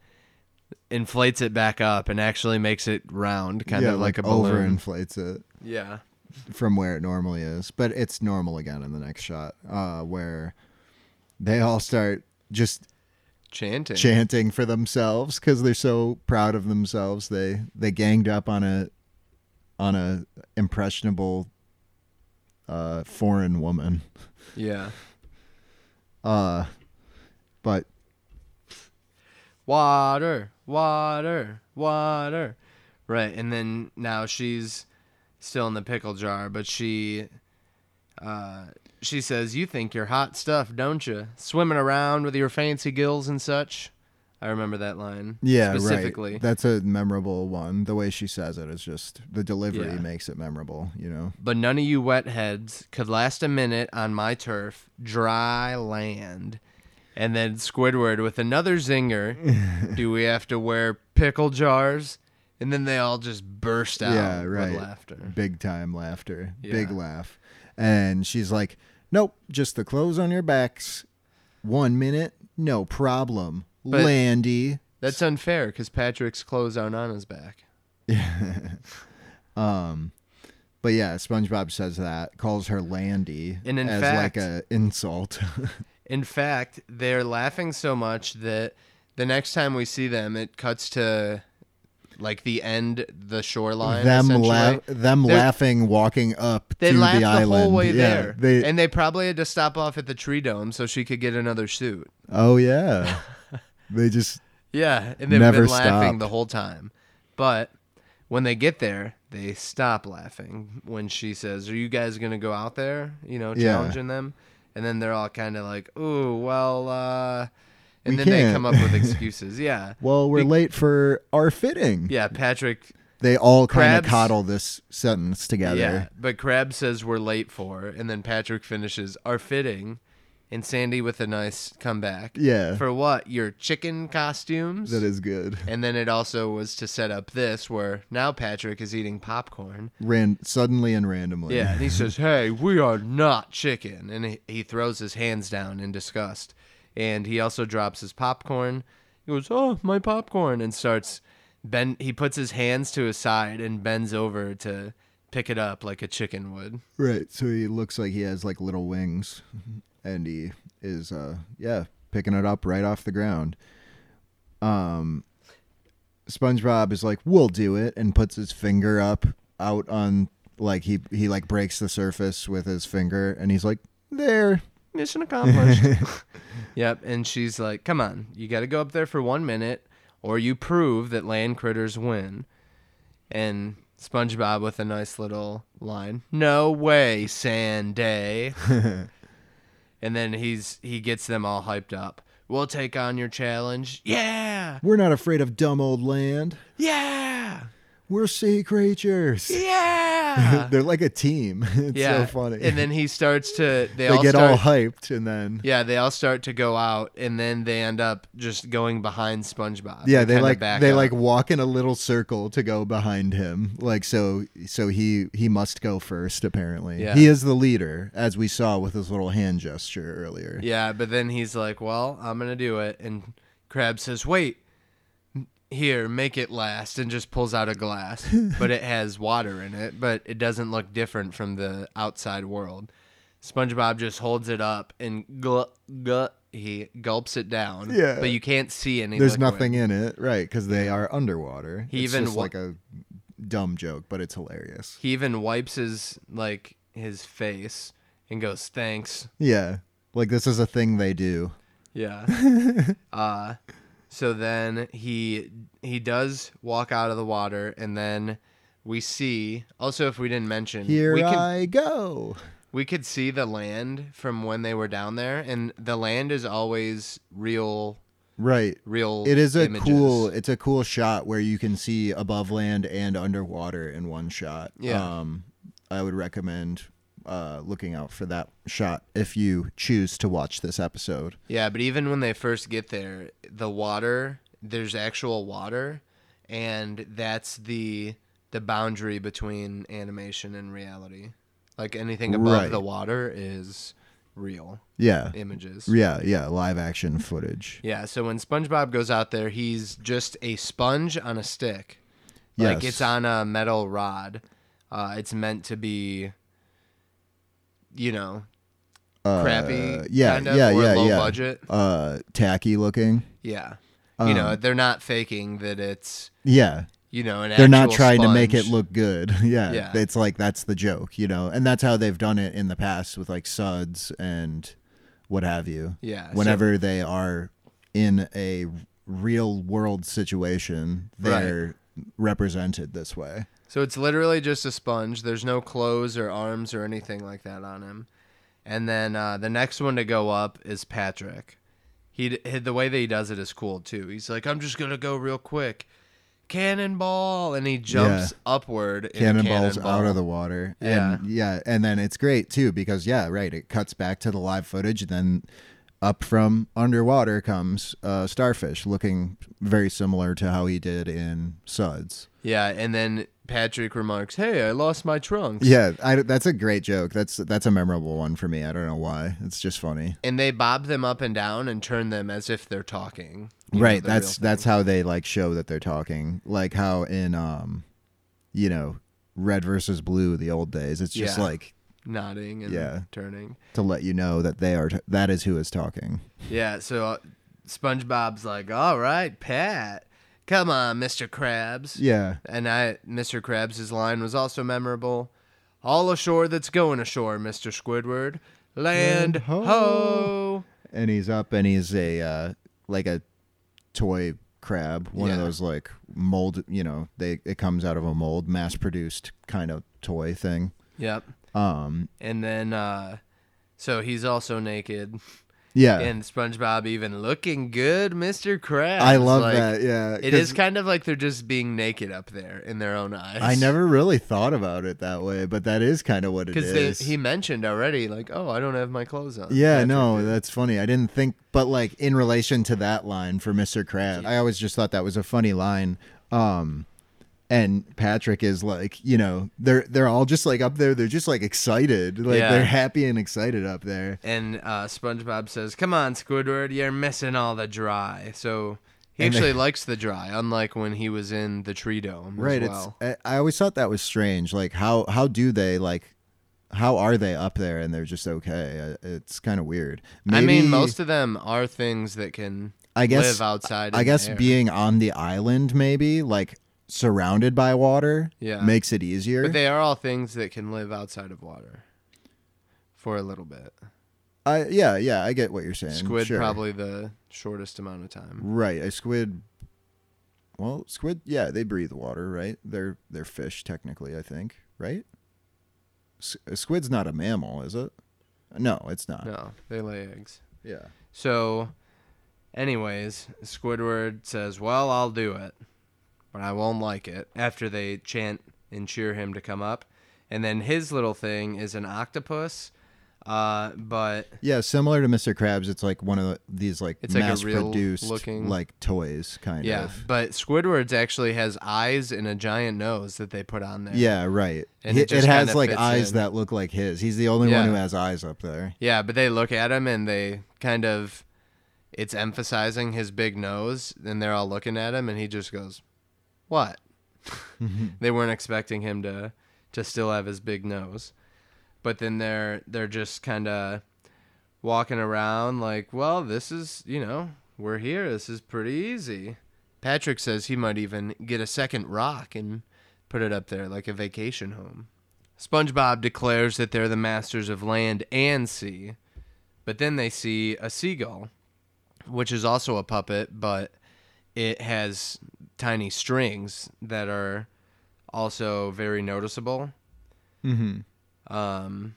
inflates it back up and actually makes it round, kind yeah, of like, a balloon. overinflates it. Yeah. from where it normally is, but it's normal again in the next shot, uh, where they all start just Chanting. chanting for themselves because they're so proud of themselves. They they ganged up on a on a impressionable uh, foreign woman. yeah. (laughs) Uh, but water, water, water. Right, and then now she's still in the pickle jar, but she uh she says, "You think you're hot stuff, don't you? Swimming around with your fancy gills and such." I remember that line. yeah, specifically. right. That's a memorable one. The way she says it is just the delivery Yeah. makes it memorable. You know. But none of you wet heads could last a minute on my turf, dry land. And then Squidward with another zinger. (laughs) Do we have to wear pickle jars? And then they all just burst out yeah, right. with laughter. Big time laughter. Big laugh. And she's like, Nope, just the clothes on your backs. One minute, no problem. But- Landy. That's unfair because Patrick's clothes aren't on his back. (laughs) Um, but yeah, SpongeBob says that calls her Landy And in as fact- like a insult. (laughs) In fact, they're laughing so much that the next time we see them, it cuts to like the end, the shoreline. them laugh, them They're- laughing, walking up They to laughed the the, island. whole way yeah, there, They, and they probably had to stop off at the tree dome so she could get another suit. oh yeah, (laughs) they just Yeah, and they've Never been laughing stopped. the whole time. But when they get there, they stop laughing when she says, "Are you guys gonna go out there?" You know, Yeah. challenging them, and then they're all kind of like, "Ooh, well," uh, and We then they can't. come up with (laughs) excuses. Yeah, well, we're Be- late for our fitting. yeah. Patrick, They all kind of Krabs- coddle this sentence together. yeah, but Crab says we're late for, and then Patrick finishes our fitting, and Sandy with a nice comeback. Yeah. For what? Your chicken costumes? That is good. (laughs) And then it also was to set up this, where now Patrick is eating popcorn. Ran suddenly and randomly. Yeah, and he says, (laughs) "Hey, we are not chicken," and he, he throws his hands down in disgust. And he also drops his popcorn. He goes, "Oh, my popcorn!" and starts bend. He puts his hands to his side and bends over to pick it up like a chicken would. Right. So he looks like he has like little wings, and he is, uh, yeah, picking it up right off the ground. Um, SpongeBob is like, "We'll do it," and puts his finger up out on like he he like breaks the surface with his finger, and he's like, "There." Mission accomplished. (laughs) yep, and she's like, "Come on, you got to go up there for one minute, or you prove that land critters win." And SpongeBob with a nice little line, "No way, Sanday." (laughs) and then he's he gets them all hyped up. We'll take on your challenge. Yeah, We're not afraid of dumb old land. yeah, We're sea creatures. yeah. (laughs) They're like a team. (laughs) It's yeah, so funny. And then he starts to. (laughs) They, they all get start, all hyped, and then Yeah, they all start to go out, and then they end up just going behind SpongeBob. Yeah, they like back they up. like walk in a little circle to go behind him. Like so so he he must go first apparently. Yeah. He is the leader as we saw with his little hand gesture earlier. Yeah, but then he's like, "Well, I'm gonna do it," and Crab says, "Wait, here, make it last," and just pulls out a glass, (laughs) but it has water in it, but it doesn't look different from the outside world. SpongeBob just holds it up and gl- gl- he gulps it down. Yeah. but you can't see any. There's liquid. nothing in it, right? Cuz they are underwater. He it's even just wa- like a dumb joke, but it's hilarious. He even wipes his like his face and goes, "Thanks." Yeah. Like this is a thing they do. Yeah. (laughs) uh so then he he does walk out of the water and then we see also if we didn't mention Here we can I go. we could see the land from when they were down there and the land is always real Right. real It is a images. cool it's a cool shot where you can see above land and underwater in one shot. Yeah. Um I would recommend uh looking out for that shot if you choose to watch this episode. Yeah, but even when they first get there, the water, there's actual water, and that's the the boundary between animation and reality. Like anything above Right. the water is real Yeah. images. Yeah, yeah, live action footage. Yeah, so when SpongeBob goes out there, he's just a sponge on a stick. Like Yes. it's on a metal rod. Uh, it's meant to be, you know, Uh, crappy, yeah, kind of, yeah, or yeah, low yeah. budget. Uh tacky looking. Yeah. you know, Um, they're not faking that it's, Yeah. you know, an They're not trying to make it look good. (laughs) yeah. Yeah. It's like that's the joke, you know. And that's how they've done it in the past with like suds and what have you. Yeah, so- Whenever they are in a real world situation, they're represented this way. So it's literally just a sponge. There's no clothes or arms or anything like that on him. And then uh, the next one to go up is Patrick. He, the way that he does it is cool too. He's like, I'm just gonna go real quick, cannonball, and he jumps upward. Cannonballs cannonball. out of the water. Yeah. And yeah, and then it's great too because yeah, right, it cuts back to the live footage then up from underwater comes uh, starfish looking very similar to how he did in suds Yeah, and then Patrick remarks, "Hey, I lost my trunks." yeah I, that's a great joke that's that's a memorable one for me i don't know why it's just funny and they bob them up and down and turn them as if they're talking. You know, right the that's that's how they like show that they're talking like how in um you know, red versus blue, the old days. It's just Yeah. like nodding and Yeah. turning. to let you know that they are. T- that is who is talking. Yeah, so uh, SpongeBob's like, "All right, Pat, come on, Mr. Krabs." Yeah. And I, Mr. Krabs' line was also memorable. All ashore that's going ashore, Mr. Squidward. Land ho." ho. And he's up, and he's a uh, like a toy crab, one of those like mold. You know, they it comes out of a mold, mass produced kind of toy thing. Yep. Um. And then, uh, so he's also naked. Yeah. And SpongeBob even looking good, Mr. Krabs. I love Like, that. Yeah. It is kind of like they're just being naked up there in their own eyes. I never really thought about it that way, but that is kind of what it is. because he mentioned already, like, oh, I don't have my clothes on. Yeah, Patrick no, that's funny. I didn't think, but like in relation to that line for Mr. Krabs, I always just thought that was a funny line. Um, and Patrick is like, you know, they're they're all just like up there. They're just like excited, like Yeah. they're happy and excited up there. And uh, SpongeBob says, "Come on, Squidward, you're missing all the dry." So he And they- actually (laughs) likes the dry, unlike when he was in the tree dome. as Right. well. It's I, I always thought that was strange. Like how how do they like how are they up there and they're just okay? Uh, It's kind of weird. I mean, most of them are things that can I guess live outside. I guess being on the island, maybe like surrounded by water, Yeah. makes it easier. but they are all things that can live outside of water for a little bit. I yeah yeah I get what you're saying. Squid Sure. probably the shortest amount of time. right. A squid. Well, squid. Yeah, they breathe water, right? They're they're fish technically. I think, right? S- a squid's not a mammal, is it? No, it's not. No, they lay eggs. Yeah. So, anyways, Squidward says, "Well, I'll do it, but I won't like it." After they chant and cheer him to come up, and then his little thing is an octopus, uh, but Yeah, similar to Mr. Krabs, it's like one of the, these like It's like a mass-produced real-looking- like toys, kind yeah, of. but Squidward's actually has eyes and a giant nose that they put on there. Yeah, right. And He- it it, has like eyes in. that look like his. He's the only one who has eyes up there. Yeah, but they look at him and they kind of it's emphasizing his big nose and they're all looking at him and he just goes, "What?" Mm-hmm. (laughs) they weren't expecting him to to still have his big nose. But then they're they're just kind of walking around like, "Well, this is, you know, we're here. This is pretty easy." Patrick says he might even get a second rock and put it up there like a vacation home. SpongeBob declares that they're the masters of land and sea, but then they see a seagull, which is also a puppet, but it has tiny strings that are also very noticeable. Mm-hmm. Um,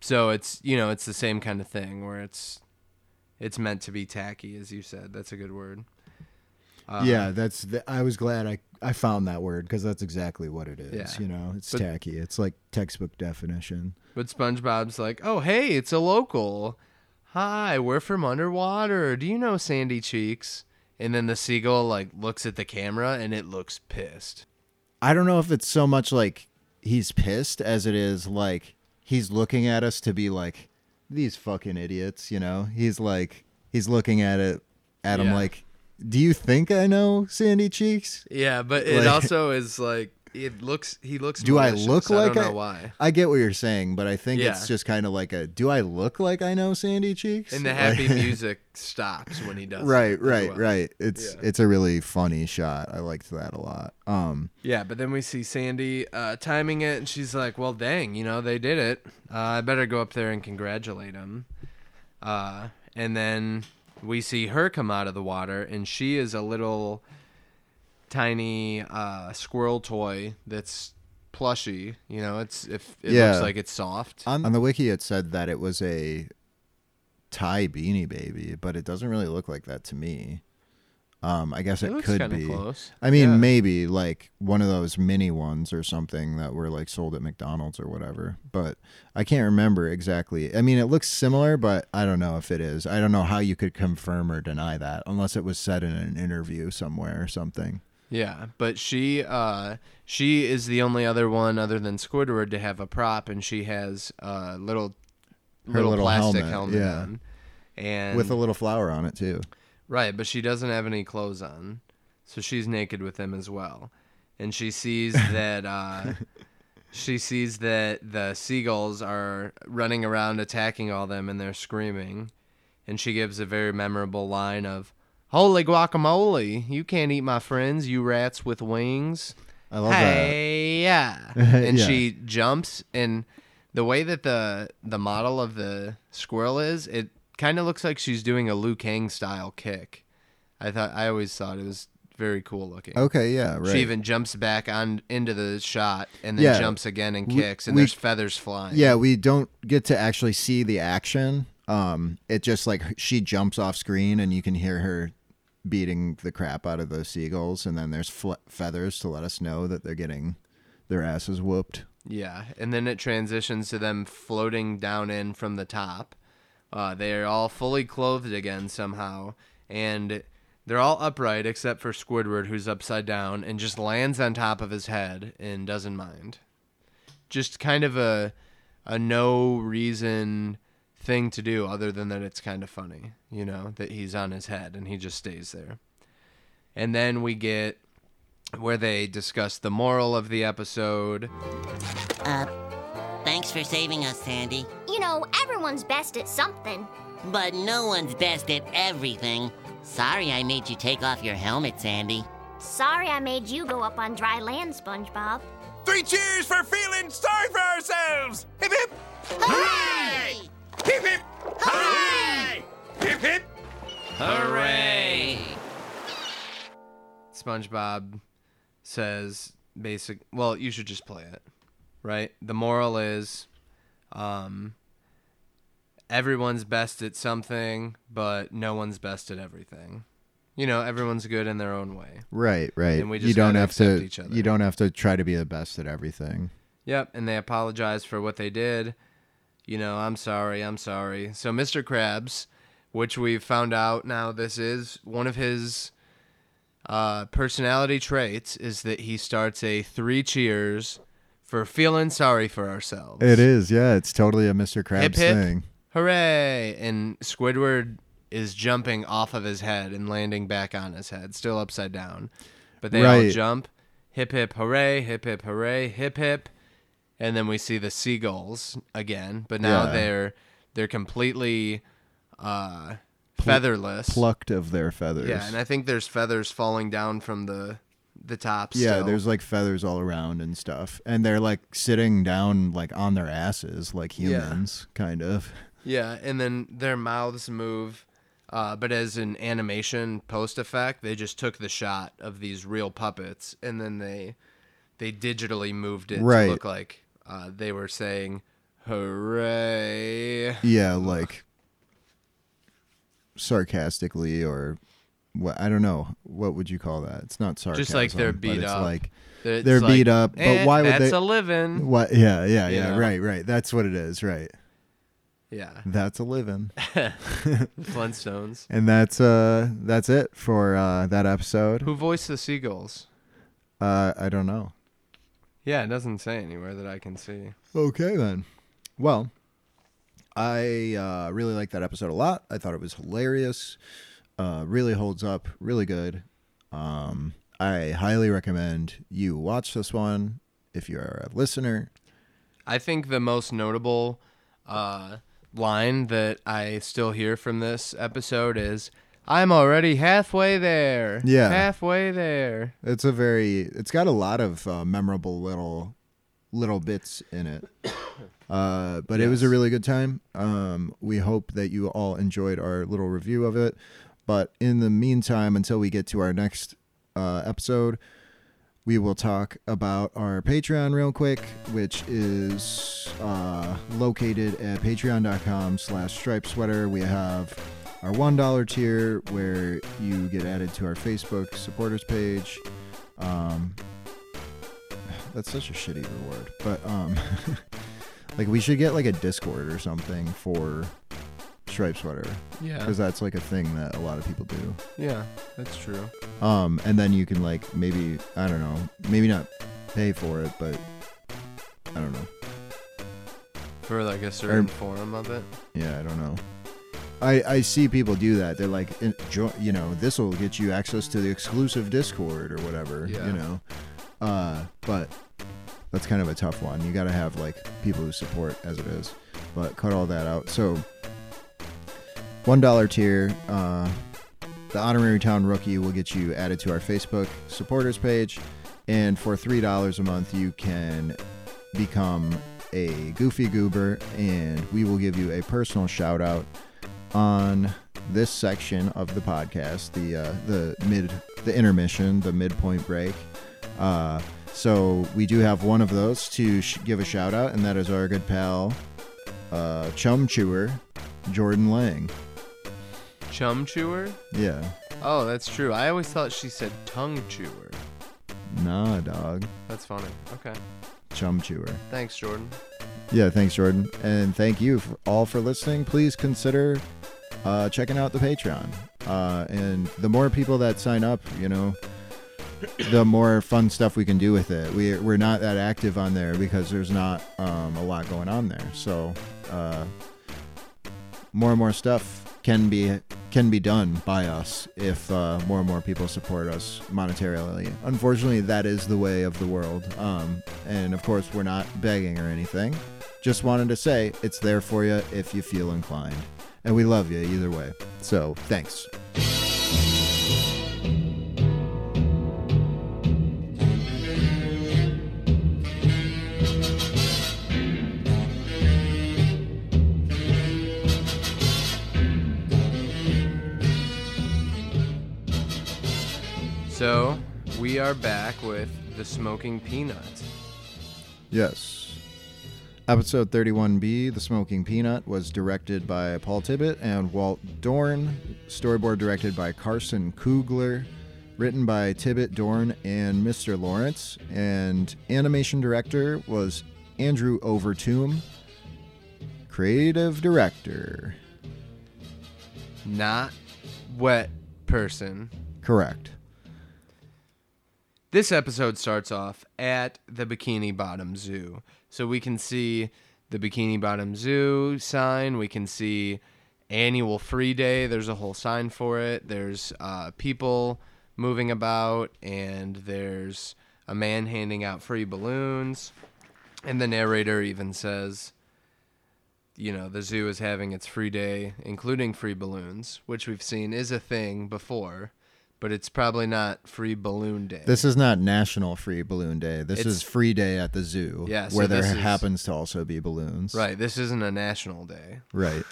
so it's you know it's the same kind of thing where it's it's meant to be tacky, as you said. That's a good word. Uh, yeah, that's. The, I was glad I I found that word because that's exactly what it is. Yeah. You know, it's But- tacky. It's like textbook definition. But SpongeBob's like, "Oh, hey, it's a local. Hi, we're from underwater. Do you know Sandy Cheeks?" And then the seagull like looks at the camera and it looks pissed. I don't know if it's so much like he's pissed as it is like he's looking at us to be like these fucking idiots. You know, he's like he's looking at it at him Yeah. like, do you think I know Sandy Cheeks? Yeah, but it Like- also is like it looks. He looks. Do I look like I don't I- know why? I get what you're saying, but I think Yeah. it's just kind of like a do I look like I know Sandy Cheeks? And the Like- happy (laughs) music stops when he does. right, right, well. right. It's Yeah. it's a really funny shot. I liked that a lot. Um Yeah, but then we see Sandy uh, timing it, and she's like, "Well, dang, you know they did it. Uh, I better go up there and congratulate him." Uh, and then we see her come out of the water, and she is a little tiny uh, squirrel toy that's plushy. You know, it's if it Yeah. looks like it's soft. on, on the wiki it said that it was a Ty beanie baby, but it doesn't really look like that to me. Um, I guess It it, could be. close. I mean, Yeah. maybe like one of those mini ones or something that were like sold at McDonald's or whatever. But I can't remember exactly. I mean, it looks similar, but I don't know if it is. I don't know how you could confirm or deny that unless it was said in an interview somewhere or something. Yeah, but she uh she is the only other one other than Squidward to have a prop, and she has a little little, little plastic helmet, helmet, yeah. on. And With a little flower on it too. right, but she doesn't have any clothes on, so she's naked with him as well. and she sees (laughs) that uh, she sees that the seagulls are running around attacking all them, and they're screaming. And she gives a very memorable line of, "Holy guacamole! You can't eat my friends, you rats with wings." I love hey, yeah. (laughs) And Yeah. she jumps, and the way that the the model of the squirrel is, it kind of looks like she's doing a Liu Kang style kick. I thought I always thought it was very cool looking. Okay, yeah, right. She even jumps back on into the shot and then Yeah. jumps again and We- kicks, and we- there's feathers flying. Yeah, we don't get to actually see the action. Um, it just like she jumps off screen and you can hear her beating the crap out of those seagulls, and then there's fl- feathers to let us know that they're getting their asses whooped. Yeah, and then it transitions to them floating down in from the top. Uh, they are all fully clothed again somehow, and they're all upright except for Squidward, who's upside down and just lands on top of his head and doesn't mind. Just kind of a a no reason thing to do other than that it's kind of funny, you know, that he's on his head and he just stays there. And then we get where they discuss the moral of the episode. Uh, thanks for saving us, Sandy. You know, everyone's best at something. But no one's best at everything. Sorry I made you take off your helmet, Sandy. Sorry I made you go up on dry land, SpongeBob. Three cheers for feeling sorry for ourselves! Hip hip! Hooray! Hip hip! Hooray! Hip hip! Hooray! SpongeBob says basic well, you should just play it. Right? The moral is um everyone's best at something, but no one's best at everything. You know, everyone's good in their own way. Right, right. And we just you just don't have to. each other. You don't have to try to be the best at everything. Yep, and they apologize for what they did. You know, I'm sorry, I'm sorry. So Mr. Krabs, which we've found out now this is one of his uh, personality traits, is that he starts a three cheers for feeling sorry for ourselves. It is, yeah. It's totally a Mr. Krabs Hip, hip. thing. Hooray! And Squidward is jumping off of his head and landing back on his head, still upside down. But they all jump. Hip hip hooray, hip hip hooray, hip hip. And then we see the seagulls again, but now Yeah. they're they're completely uh featherless. Plucked of their feathers. Yeah, and I think there's feathers falling down from the the top yeah, there's like feathers all around and stuff, and they're like sitting down like on their asses like Yeah. humans, kind of. Yeah, and then their mouths move. Uh, but as an animation post effect, they just took the shot of these real puppets and then they they digitally moved it Right. to look like uh, they were saying "Hooray!" Yeah, like sarcastically or what? I don't know. What would you call that? It's not sarcasm. Just like they're beat it's up. Like It's They're like, beat up, but "Eh, why would that's they- a living? what? Yeah, yeah, You yeah. know? Right, right. That's what it is. Right. Yeah, That's a living. (laughs) (laughs) Flintstones. And that's uh that's it for uh that episode. Who voiced the seagulls? Uh I don't know. Yeah, it doesn't say anywhere that I can see. Okay then. Well, I uh, really liked that episode a lot. I thought it was hilarious. Uh, really holds up. Really good. Um, I highly recommend you watch this one if you're a listener. I think the most notable uh, line that I still hear from this episode is I'm already halfway there. Yeah. Halfway there. It's a very. It's got a lot of uh, memorable little little bits in it. (coughs) Uh, but it was a really good time. Um, we hope that you all enjoyed our little review of it. But in the meantime, until we get to our next uh, episode, we will talk about our Patreon real quick, which is uh, located at patreon.com slash stripe sweater. We have our $1 tier where you get added to our Facebook supporters page. Um, that's such a shitty reward. But um, (laughs) like we should get like a Discord or something for Stripe Sweater Yeah. because that's like a thing that a lot of people do. Yeah, that's true. Um, and then you can like maybe I don't know, maybe not pay for it, but I don't know. For like a certain Or- form of it. Yeah, I don't know. I I see people do that. They're like, "En- jo- you know, this will get you access to the exclusive Discord or whatever. Yeah. You know, Uh, but that's kind of a tough one. You got to have like people who support as it is. But cut all that out. So one dollar tier. Uh, the honorary town rookie will get you added to our Facebook supporters page, and for three dollars a month, you can become a goofy goober, and we will give you a personal shout out on this section of the podcast, the uh, the mid the intermission, the midpoint break. Uh, so we do have one of those to sh- give a shout out, and that is our good pal, uh, Chum Chewer, Jordan Lang. Chum chewer? Yeah, Oh, that's true. I always thought she said tongue chewer. nah, dog, That's funny. Okay. Chum Chewer. Thanks, Jordan. Yeah, thanks, Jordan, and thank you for, all for listening. Please consider uh, checking out the Patreon, uh, and the more people that sign up, you know, the more fun stuff we can do with it. We we're not that active on there because there's not um, a lot going on there. So uh, more and more stuff can be can be done by us if uh, more and more people support us monetarily. Unfortunately, that is the way of the world. Um, and of course, we're not begging or anything. Just wanted to say it's there for you if you feel inclined. And we love you either way. So thanks. So, we are back with the smoking peanut. Yes. Episode 31B, The Smoking Peanut, was directed by Paul Tibbitt and Walt Dohrn. Storyboard directed by Carson Kugler. Written by Tibbitt, Dohrn, and Mr. Lawrence. And animation director was Andrew Overtoom. Creative director. Not wet person. Correct. This episode starts off at the Bikini Bottom Zoo. So we can see the Bikini Bottom Zoo sign. We can see annual free day. There's a whole sign for it. There's uh, people moving about, and there's a man handing out free balloons. And the narrator even says, you know, the zoo is having its free day, including free balloons, which we've seen is a thing before, but it's probably not free balloon day. This is not National Free Balloon Day. This It's- is Free Day at the zoo, Yeah, so where there this is- happens to also be balloons. Right. This isn't a national day. Right.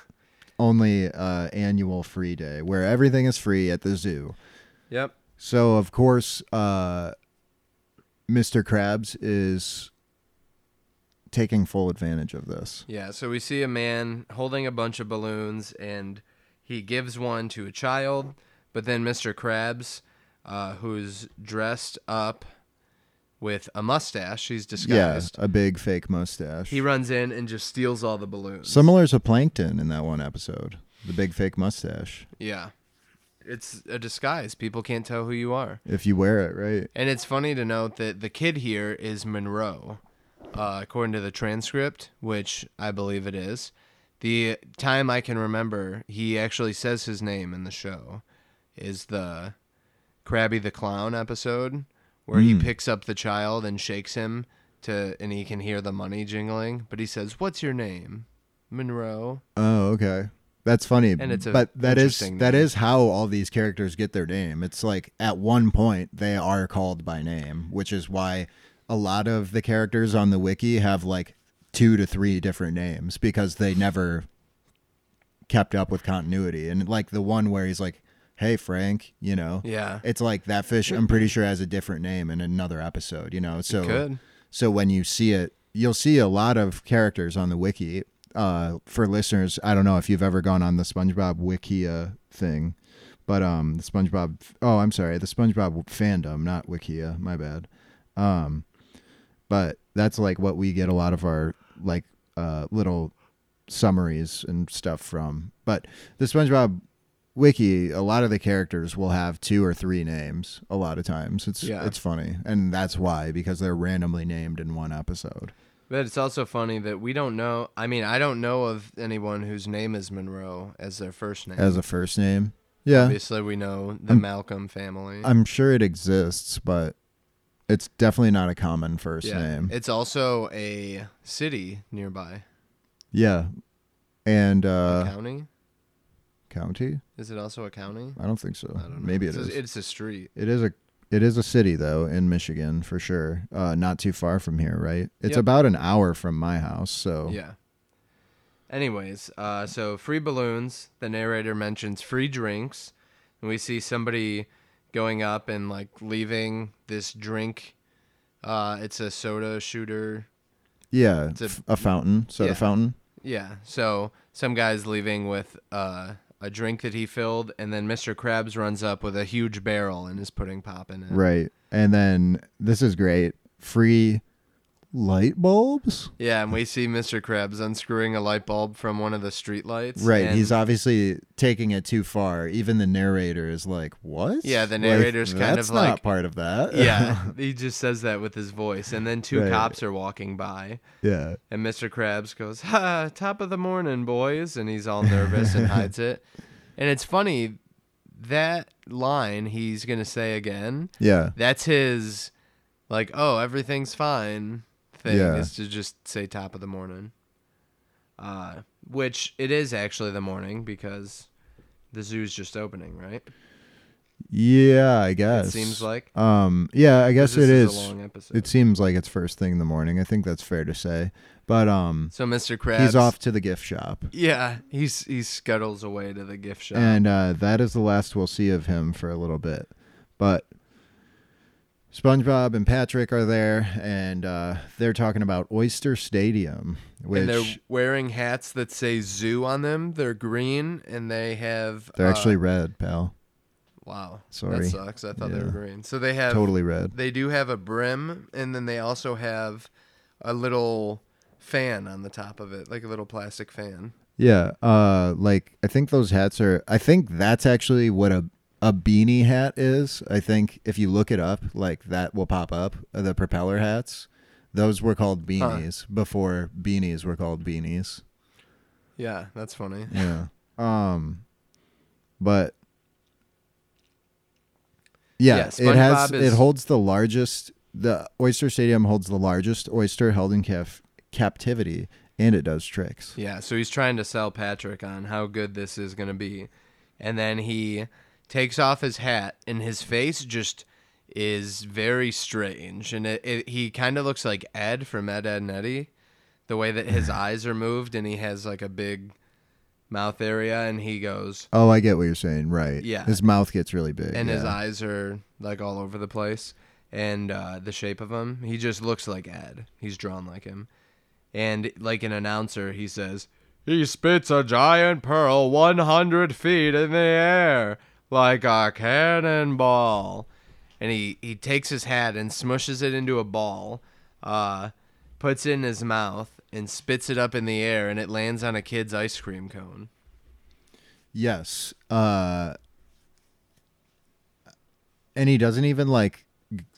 Only uh, annual free day where everything is free at the zoo. Yep. So of course, uh, Mr. Krabs is taking full advantage of this. Yeah. So we see a man holding a bunch of balloons, and he gives one to a child, but then Mr. Krabs, uh, who's dressed up with a mustache, he's disguised. Yeah, a big fake mustache. He runs in and just steals all the balloons. Similar to Plankton in that one episode, the big fake mustache. yeah. It's a disguise. People can't tell who you are. If you wear it right. And it's funny to note that the kid here is Monroe, uh, according to the transcript, which I believe it is. The time I can remember, he actually says his name in the show, is the Krabby the Clown episode, where he hmm. picks up the child and shakes him to, and he can hear the money jingling. But he says, "What's your name?" Monroe. Oh, okay. That's funny. And it's a but that is name. is how all these characters get their name. It's like at one point they are called by name, which is why a lot of the characters on the wiki have like two to three different names because they never kept up with continuity. And like the one where he's like, "Hey Frank," you know. Yeah. It's like that fish I'm pretty sure has a different name in another episode, you know. So so when you see it, you'll see a lot of characters on the wiki. Uh, for listeners, I don't know if you've ever gone on the SpongeBob Wikia thing, but um, the SpongeBob. Oh, I'm sorry, the SpongeBob fandom, not Wikia. My bad. Um, but that's like what we get a lot of our like uh little summaries and stuff from. But the SpongeBob wiki, a lot of the characters will have two or three names. A lot of times, it's Yeah. it's funny, and that's why because they're randomly named in one episode. But it's also funny that we don't know. I mean, I don't know of anyone whose name is Monroe as their first name. as a first name. Yeah, Obviously, we know the Malcolm family. I'm sure it exists, but It's definitely not a common first yeah. name. It's also a city nearby. yeah, and uh, county? County. Is it also a county? I don't think so. I don't know. Maybe it it's is. A, it's a street. It is a it is a city though in Michigan for sure. Uh, not too far from here, right? It's Yep. about an hour from my house. So Yeah. Anyways, uh, so free balloons. The narrator mentions free drinks, and we see somebody going up and like leaving this drink. Uh, it's a soda shooter. yeah, It's a- f- a, fountain, soda Yeah. fountain. Yeah. So some guy's leaving with uh, a drink that he filled, and then Mr. Krabs runs up with a huge barrel and is putting pop in it. Right, and then this is great. Free light bulbs. Yeah, and we see Mr. Krabs unscrewing a light bulb from one of the street lights. Right, and- he's obviously taking it too far. Even the narrator is like, "What?" Yeah, the Like, narrator's kind that's of not like- part of that. (laughs) yeah, (laughs) he just says that with his voice, and then two Right. cops are walking by, yeah, and Mr. Krabs goes, "Ha, top of the morning, boys," and he's all nervous and hides (laughs) it. And it's funny that line he's gonna say again. yeah, That's his, like, oh, everything's fine thing Yeah. is to just say top of the morning. Uh, which it is actually the morning because the zoo's just opening, right? yeah. I guess It seems like. Um, yeah, I guess it is. episode. It seems like it's first thing in the morning. I think that's fair to say. But um, so Mr. Krabs. he's off to the gift shop, Yeah, he's he scuttles away to the gift shop. and uh, that is the last we'll see of him for a little bit. But SpongeBob and Patrick are there, and uh, they're talking about Oyster Stadium, which and they're wearing hats that say zoo on them. They're green and they have they're uh, actually red, pal. wow. Sorry. That sucks. I thought they were green. So they have Totally red. they do have a brim and then they also have a little fan on the top of it, like a little plastic fan. Yeah, uh, like I think those hats are. I think that's actually what a a beanie hat is. I think if you look it up, like that will pop up. uh, The propeller hats, those were called beanies before beanies were called beanies. Yeah, that's funny. Yeah. um, but yeah, Yeah, it has. Is- It holds the largest. The Oyster Stadium holds the largest oyster held in cap- captivity, and it does tricks. Yeah, so he's trying to sell Patrick on how good this is going to be. And then he takes off his hat, and his face just is very strange. And it, it, he kind of looks like Ed from Ed, Ed, and Eddy. The way that his (sighs) eyes are moved, and he has like a big mouth area, and he goes, Oh, I get what you're saying. Right. Yeah. His mouth gets really big. and his eyes are like all over the place. And uh, the shape of him, he just looks like Ed. He's drawn like him. And like an announcer, he says, He spits a giant pearl 100 feet in the air like a cannonball. And he, he takes his hat and smushes it into a ball, uh, puts it in his mouth, and spits it up in the air, and it lands on a kid's ice cream cone. Yes. Uh and he doesn't even like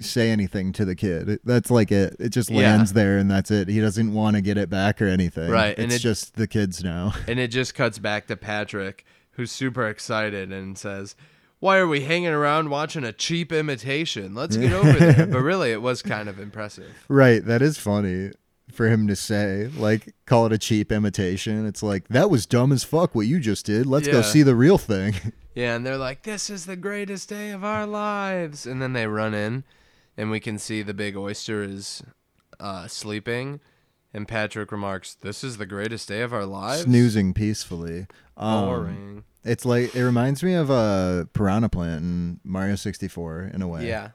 say anything to the kid. That's like it. It just Yeah. lands there and that's it. He doesn't want to get it back or anything. Right, It's and it- just the kids now. And it just cuts back to Patrick, who's super excited and says, Why are we hanging around watching a cheap imitation? Let's get over there. (laughs) But really, it was kind of impressive. right. That is funny for him to say. Like call it a cheap imitation. It's like that was dumb as fuck what you just did. Let's go see the real thing. (laughs) Yeah, and they're like, This is the greatest day of our lives. And then they run in, and we can see the big oyster is uh, sleeping. And Patrick remarks, This is the greatest day of our lives? Snoozing peacefully. Um, Boring. It's like it reminds me of a piranha plant in Mario 64 in a way. yeah.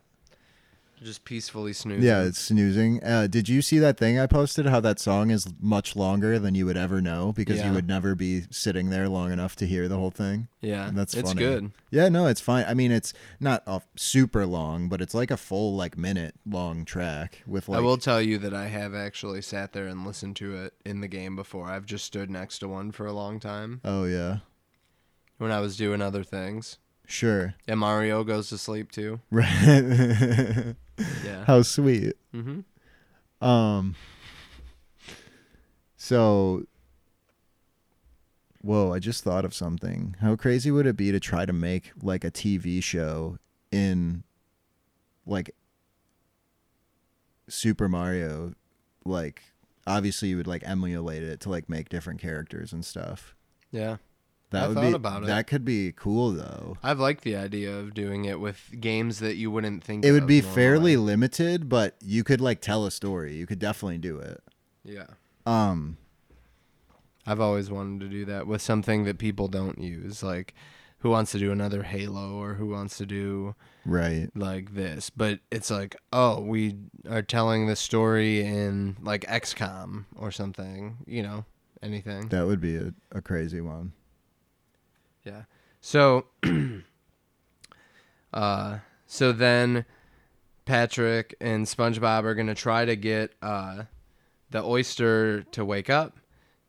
Just peacefully snoozing. Yeah, it's snoozing. Uh, did you see that thing I posted? How that song is much longer than you would ever know because Yeah. you would never be sitting there long enough to hear the whole thing. Yeah. And that's it's funny. good. Yeah, no, it's fine. I mean, it's not super long, but it's like a full like minute long track with like. I will tell you that I have actually sat there and listened to it in the game before. I've just stood next to one for a long time Oh yeah, when I was doing other things. sure. And Mario goes to sleep too. Right. (laughs) Yeah. How sweet. Mm-hmm. Um. So. Whoa! I just thought of something. How crazy would it be to try to make like a TV show in, like, Super Mario, like obviously you would like emulate it to like make different characters and stuff. Yeah. That I would thought be about it. that could be cool though. I've liked the idea of doing it with games that you wouldn't think It would be fairly limited, but you could like tell a story. You could definitely do it. Yeah. Um, I've always wanted to do that with something that people don't use, like who wants to do another Halo or who wants to do right. like this. But it's like, oh, we are telling the story in like XCOM or something, you know, anything. That would be a, a crazy one. Yeah. So (clears throat) uh so then Patrick and SpongeBob are going to try to get uh the oyster to wake up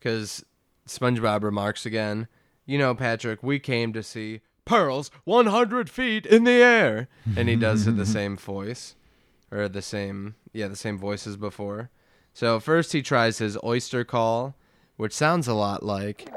cuz SpongeBob remarks again, "You know, Patrick, we came to see pearls 100 feet in the air." And he does it the (laughs) same voice or the same yeah, the same voice as before. So first he tries his oyster call, which sounds a lot like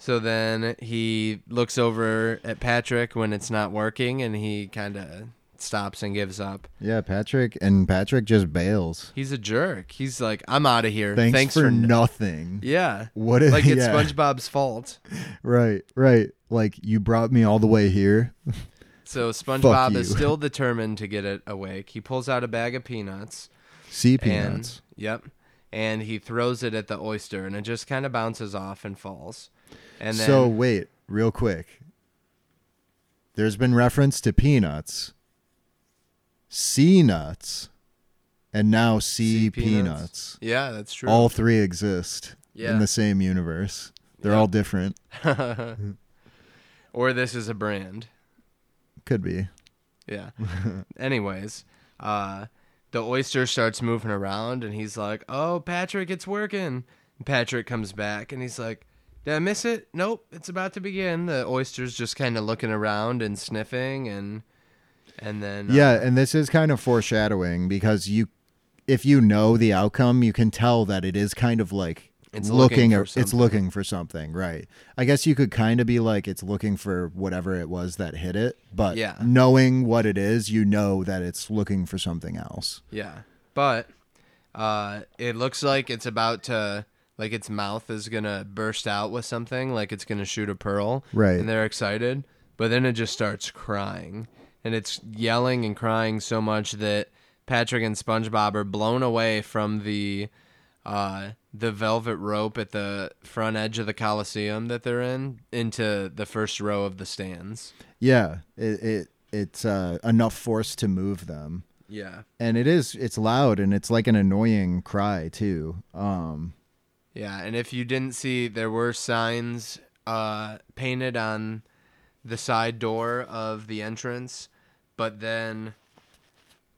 So then he looks over at Patrick when it's not working and he kind of stops and gives up. Yeah, Patrick and Patrick just bails. He's a jerk. He's like, I'm out of here. Thanks, Thanks, for, n-" nothing. Yeah. What if Like it's (laughs) yeah. SpongeBob's fault. Right, right. Like you brought me all the way here. (laughs) So SpongeBob is still (laughs) determined to get it awake. He pulls out a bag of peanuts. Sea And, peanuts. yep. And he throws it at the oyster and it just kind of bounces off and falls. And then so wait, real quick. There's been reference to peanuts, sea nuts, and now sea, Sea peanuts. Yeah, that's true. All three exist Yeah. in the same universe. They're Yeah. all different. (laughs) or this is a brand. Could be. Yeah. (laughs) Anyways, uh, the oyster starts moving around, and he's like, "Oh, Patrick, it's working." And Patrick comes back, and he's like, "Did I miss it? Nope, it's about to begin." The oyster's just kind of looking around and sniffing, and and then uh, Yeah, and this is kind of foreshadowing because you if you know the outcome, you can tell that it is kind of like It's looking looking it's looking for something, right? I guess you could kind of be like it's looking for whatever it was that hit it, but Yeah. knowing what it is, you know that it's looking for something else. Yeah, but uh, it looks like it's about to like its mouth is gonna burst out with something, like it's gonna shoot a pearl. Right. And they're excited, but then it just starts crying, and it's yelling and crying so much that Patrick and SpongeBob are blown away from the uh, the velvet rope at the front edge of the Coliseum that they're in into the first row of the stands. Yeah, it, it it's uh, enough force to move them. Yeah. And it is it's loud and it's like an annoying cry too. Um Yeah, and if you didn't see, there were signs uh, painted on the side door of the entrance, but then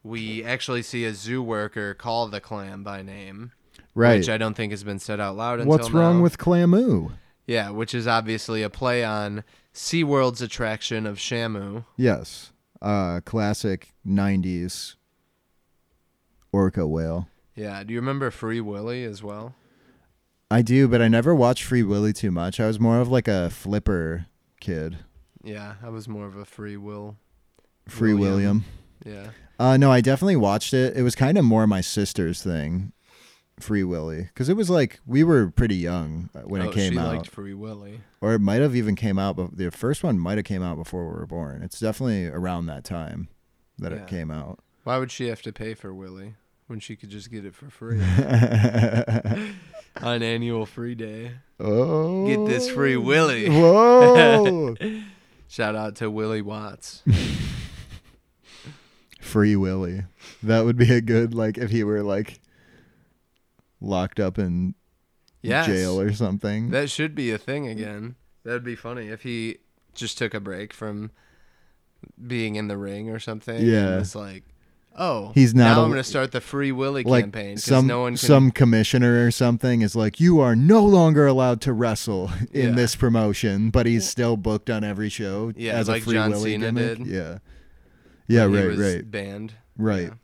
we actually see a zoo worker call the clam by name, right. which I don't think has been said out loud until What's wrong now. with Clamu? Yeah, which is obviously a play on SeaWorld's attraction of Shamu. Yes. Uh classic 90s orca whale. Yeah, do you remember Free Willy as well? I do, but I never watched Free Willy too much. I was more of like a flipper kid. Yeah, I was more of a Free Will. Free William. William. Yeah. Uh no, I definitely watched it. It was kind of more my sister's thing. Free Willy, because it was like we were pretty young uh, when oh, it came she out, liked Free Willy. or it might have even came out. But the first one might have came out before we were born. It's definitely around that time that Yeah. it came out. Why would she have to pay for Willy when she could just get it for free (laughs) on annual free day? oh, Get this oh. free Willy. Whoa, (laughs) Shout out to Willie Watts. (laughs) Free Willy. That would be a good like if he were like locked up in Yes. jail or something. That should be a thing again. That'd be funny if he just took a break from being in the ring or something. Yeah. it's like, oh, He's not Now a- I'm going to start the free Willy like campaign because some no one can. some commissioner or something is like you are no longer allowed to wrestle (laughs) in Yeah. this promotion, but he's still booked on every show Yeah, as like a free John Willy Cena gimmick. did. Yeah, yeah, when he right, was right, Banned. right. Yeah.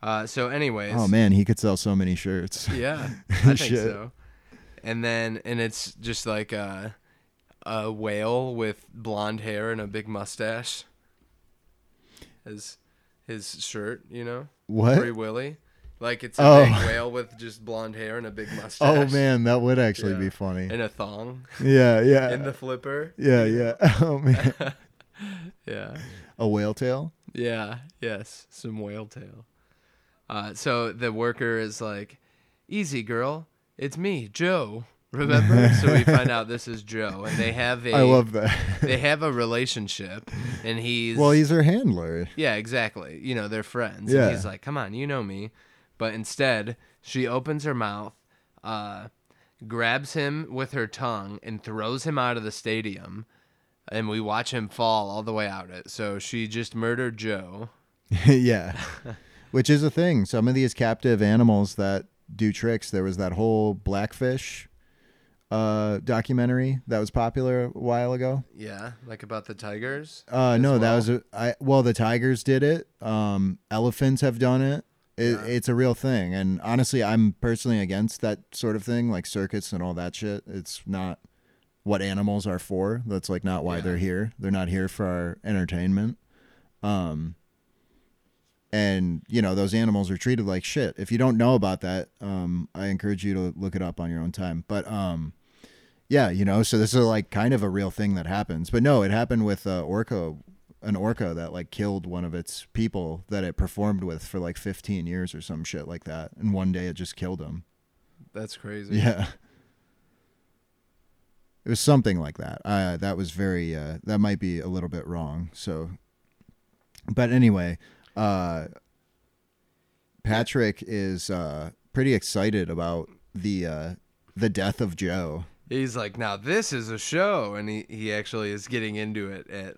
Uh, so, anyways. Oh man, he could sell so many shirts. Yeah, (laughs) I think so. And then, and it's just like uh, a whale with blonde hair and a big mustache as his shirt, you know? What? Free Willy. Like it's a Oh. big whale with just blonde hair and a big (laughs) mustache. Oh man, that would actually Yeah. be funny. And a thong Yeah, (laughs) yeah. in the flipper. yeah, yeah. (laughs) Oh man. Yeah. A whale tail? Yeah, yes, some whale tail. Uh, so the worker is like, "Easy, girl, it's me, Joe." Remember? so we (laughs) find out this is Joe, and they have a I love that. they have a relationship, and he's well, he's her handler. yeah, exactly. You know, they're friends. Yeah. And he's like, "Come on, you know me," but instead she opens her mouth, uh, grabs him with her tongue, and throws him out of the stadium. And we watch him fall all the way out it. So she just murdered Joe. (laughs) yeah. (laughs) Which is a thing. Some of these captive animals that do tricks, there was that whole blackfish uh documentary that was popular a while ago. Yeah, like about the tigers. Uh no, that was a I well the tigers did it. Um elephants have done it. It, It's a real thing, and honestly, I'm personally against that sort of thing, like circuits and all that shit. It's not what animals are for. That's like not why Yeah. they're here. They're not here for our entertainment. Um, and you know those animals are treated like shit. If you don't know about that, um, I encourage you to look it up on your own time. But um, yeah, you know, so this is like kind of a real thing that happens. But no, it happened with uh, orca, an orca that like killed one of its people that it performed with for like 15 years or some shit like that, and one day it just killed him. That's crazy. Yeah. It was something like that. Uh, that was very. Uh, that might be a little bit wrong. So, but anyway, uh, Patrick is uh, pretty excited about the uh, the death of Joe. He's like, now this is a show, and he he actually is getting into it at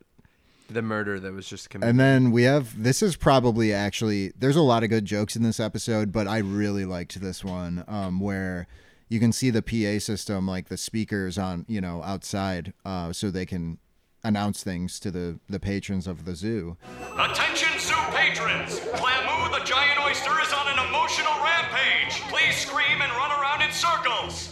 the murder that was just committed. And then we have this is probably actually there's a lot of good jokes in this episode, but I really liked this one um, where you can see the PA system like the speakers on you know outside uh, so they can announce things to the the patrons of the zoo. Attention, zoo patrons! Clamu, the giant oyster, is on an emotional rampage. Please scream and run around in circles.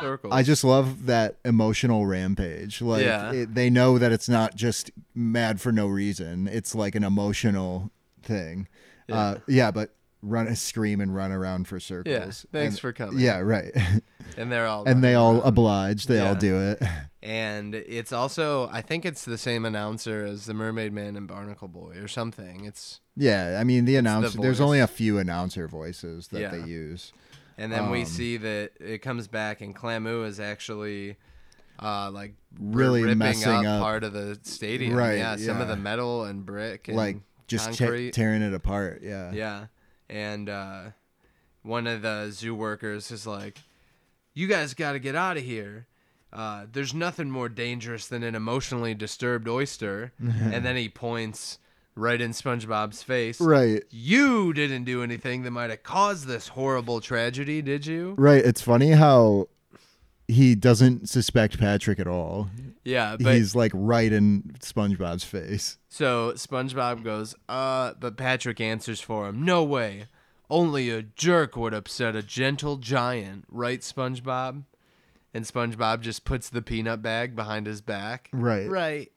Circles. I just love that emotional rampage. Like Yeah. it, they know that it's not just mad for no reason. It's like an emotional thing. Yeah, uh, yeah but run scream and run around for circles. Yeah, thanks And- for coming. Yeah, right. (laughs) and they're all and they all around. oblige. They all do it. and it's also I think it's the same announcer as the Mermaid Man and Barnacle Boy or something. It's Yeah, I mean the announcer. there's only a few announcer voices that Yeah. they use. And then we Um, see that it comes back and Clamu is actually uh like Really ripping messing up, up. part of the stadium. Right, Yeah, some of the metal and brick and like just te- tearing it apart. Yeah. Yeah. And uh, one of the zoo workers is like, You guys got to get out of here. Uh, there's nothing more dangerous than an emotionally disturbed oyster. (laughs) and then he points right in SpongeBob's face. Right. You didn't do anything that might have caused this horrible tragedy, did you? Right. It's funny how he doesn't suspect Patrick at all. Yeah, but He's like right in SpongeBob's face. so SpongeBob goes, uh, but Patrick answers for him, No way. Only a jerk would upset a gentle giant, right, SpongeBob? And SpongeBob just puts the peanut bag behind his back. Right. Right.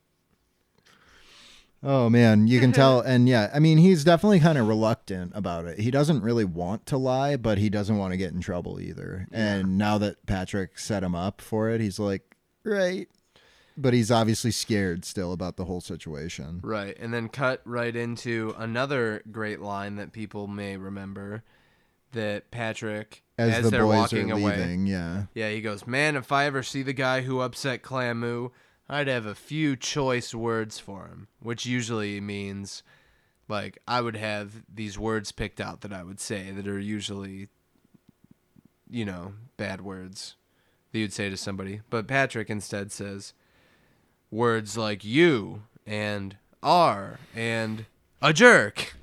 Oh man, you can mm-hmm. tell and yeah, I mean he's definitely kind of reluctant about it. He doesn't really want to lie, but he doesn't want to get in trouble either. And now that Patrick set him up for it, he's like, "Right." But he's obviously scared still about the whole situation. Right. And then cut right into another great line that people may remember that Patrick, As, as, the they're boys walking away, leaving, yeah. Yeah, he goes, Man, if I ever see the guy who upset Clamu, I'd have a few choice words for him, which usually means like I would have these words picked out that I would say that are usually, you know, bad words that you'd say to somebody. But Patrick instead says words like you and are and a jerk.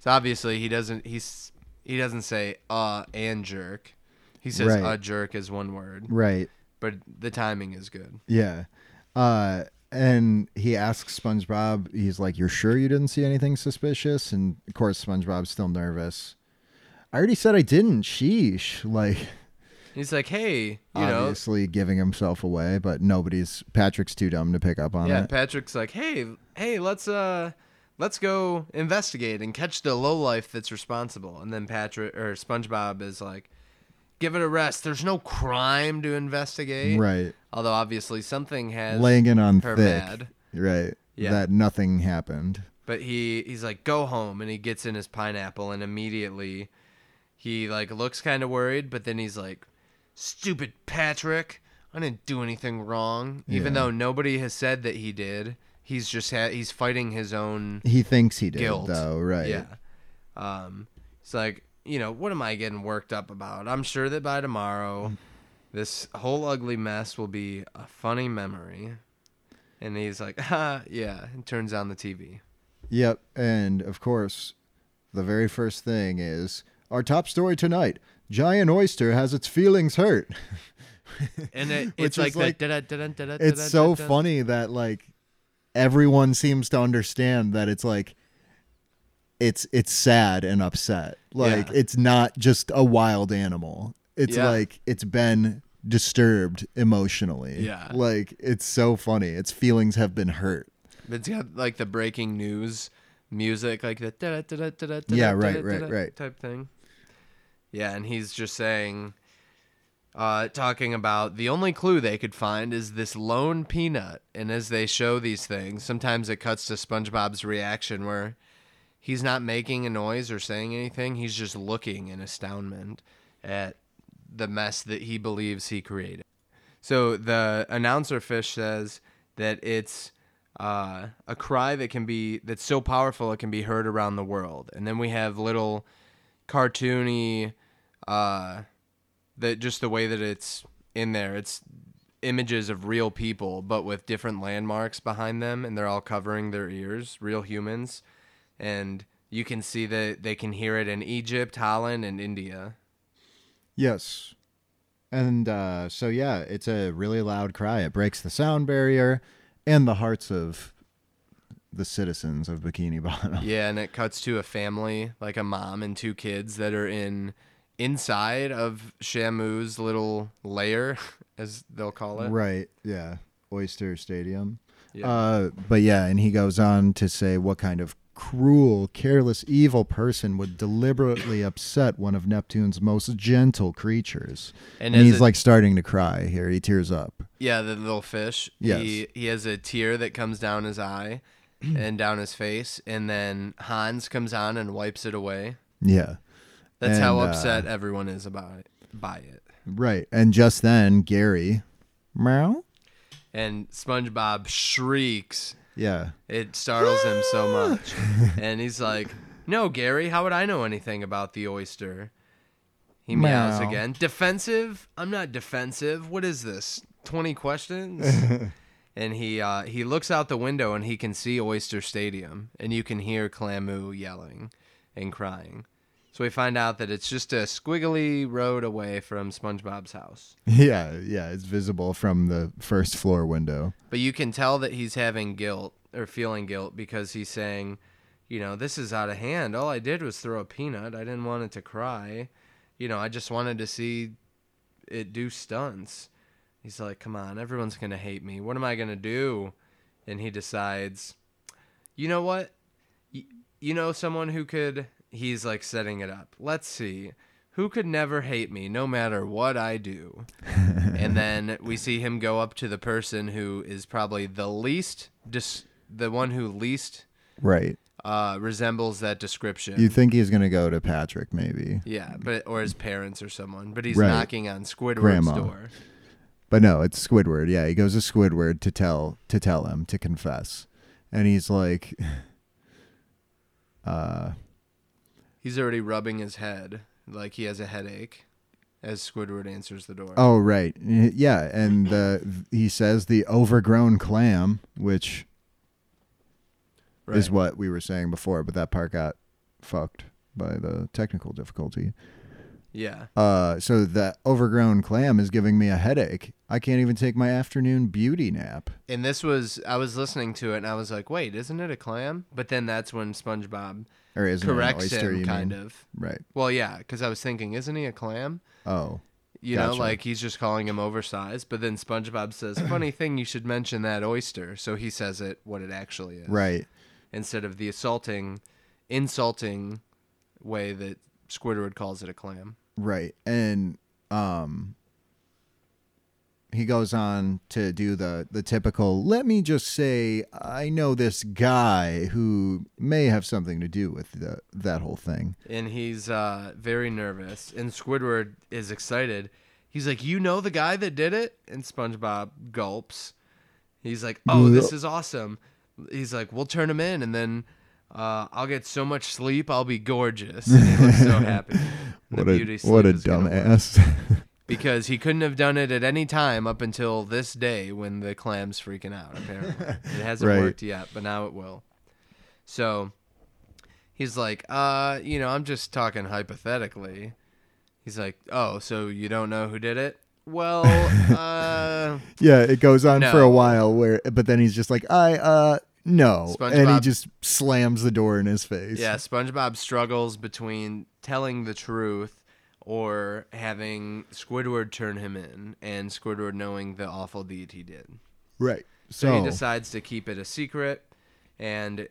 So obviously he doesn't he's he doesn't say uh and jerk. He says Right. a jerk is one word, Right. but the timing is good. Yeah. Uh and he asks SpongeBob, he's like, You're sure you didn't see anything suspicious? And of course SpongeBob's still nervous. I already said I didn't. Sheesh. (laughs) Like He's like, hey, you know, Obviously giving himself away, but nobody's Patrick's too dumb to pick up on yeah. it. Patrick's like, hey, hey, let's uh, let's go investigate and catch the lowlife that's responsible. And then Patrick or SpongeBob is like, give it a rest. There's no crime to investigate. Right. Although obviously something has Laying it on her thick. mad. Right. Yeah. That nothing happened. But he he's like, go home, and he gets in his pineapple, and immediately he like looks kind of worried, but then he's like, stupid Patrick, I didn't do anything wrong, even Yeah. though nobody has said that he did. He's just ha- he's fighting his own He thinks he did guilt, though, right. Yeah. Um, it's like you know what am I getting worked up about? I'm sure that by tomorrow, this whole ugly mess will be a funny memory. And he's like, (laughs) ah, yeah, and turns on the TV. Yep. And of course, the very first thing is our top story tonight. Giant oyster has its feelings hurt. (laughs) And it, it's like, like-. It's so funny that like everyone seems to understand that it's like it's it's sad and upset. Like Yeah. it's not just a wild animal. It's Yeah. like it's been disturbed emotionally. Yeah. Like it's so funny. Its feelings have been hurt. It's got like the breaking news music, like the da-da-da-da-da-da-da-da Yeah, right, right, right. type thing. Yeah, and he's just saying, uh, talking about the only clue they could find is this lone peanut. And as they show these things, sometimes it cuts to SpongeBob's reaction where he's not making a noise or saying anything. He's just looking in astoundment at the mess that he believes he created. So the announcer fish says that it's uh, a cry that can be that's so powerful it can be heard around the world. And then we have little cartoony, uh, that just the way that it's in there. It's images of real people, but with different landmarks behind them, and they're all covering their ears, real humans. And you can see that they can hear it in Egypt, Holland, and India. Yes. And uh, so, yeah, it's a really loud cry. It breaks the sound barrier and the hearts of the citizens of Bikini (laughs) Bottom. Yeah, and it cuts to a family, like a mom and two kids that are in inside of Shamu's little lair, (laughs) as they'll call it. Right. Yeah. Oyster Stadium. Yeah. Uh, but yeah, and he goes on to say what kind of cruel, careless, evil person would deliberately upset one of Neptune's most gentle creatures. And And, he's it- like starting to cry here. He tears up. Yeah, the little fish. Yes. He he has a tear that comes down his eye (clears throat) and down his face, and then Hans comes on and wipes it away. Yeah. That's how And, uh, upset everyone is about it by it. Right. And just then, Gary, meow. And SpongeBob shrieks. Yeah. It startles him so much. (laughs) And he's like, No, Gary, how would I know anything about the oyster? He meows Meow. again. Defensive? I'm not defensive. What is this? 20 questions? (laughs) and he uh, he looks out the window and he can see Oyster Stadium. And you can hear Clamu yelling and crying. So we find out that it's just a squiggly road away from SpongeBob's house. Yeah. Yeah. It's visible from the first floor window. But you can tell that he's having guilt or feeling guilt because he's saying, you know, this is out of hand. All I did was throw a peanut. I didn't want it to cry. You know, I just wanted to see it do stunts. He's like, come on, everyone's going to hate me. What am I going to do? And he decides, you know what? Y- you know someone who could. He's like setting it up. Let's see. Who could never hate me no matter what I do? (laughs) and then we see him go up to the person who is probably the least dis- the one who least Right. uh, resembles that description. You think he's going to go to Patrick, maybe. yeah, but or his parents or someone. But he's Right. knocking on Squidward's Grandma. door. But no, it's Squidward. Yeah, he goes to Squidward to tell to tell him to confess, and he's like, (laughs) uh, He's already rubbing his head like he has a headache as Squidward answers the door. "Oh right, yeah," and the he says the overgrown clam, which right. is what we were saying before, but that part got fucked by the technical difficulty. Yeah. Uh, so that overgrown clam is giving me a headache. I can't even take my afternoon beauty nap. And this was I was listening to it and I was like, "Wait, isn't it a clam?" But then that's when SpongeBob Or is it an corrects oyster? him kind mean? of. Right. Well, yeah, cuz I was thinking, isn't he a clam? Oh. You know, like he's just calling him oversized. But then SpongeBob says, (coughs) "Funny thing, you should mention that oyster." So he says it what it actually is, Right. Instead of the assaulting, insulting way that Squidward calls it a clam. Right. And um he goes on to do the the typical let me just say I know this guy who may have something to do with the, that whole thing. and he's uh, very nervous. And Squidward is excited. He's like, "You know the guy that did it?" And SpongeBob gulps. He's like, "Oh, this is awesome." He's like, "We'll turn him in, and then uh, I'll get so much sleep, I'll be gorgeous." And he looks so (laughs) happy. What a what a is gonna work. dumbass. (laughs) Because he couldn't have done it at any time up until this day when the clam's freaking out. Apparently, it (laughs) hasn't Right. worked yet, but now it will. So he's like, uh, you know, I'm just talking hypothetically. He's like, oh, so you don't know who did it? Well, (laughs) uh, yeah, it goes on for a while where but then he's just like I uh no and he just slams the door in his face. yeah, SpongeBob struggles between telling the truth or having Squidward turn him in and Squidward knowing the awful deed he did. Right. So, So, he decides to keep it a secret. And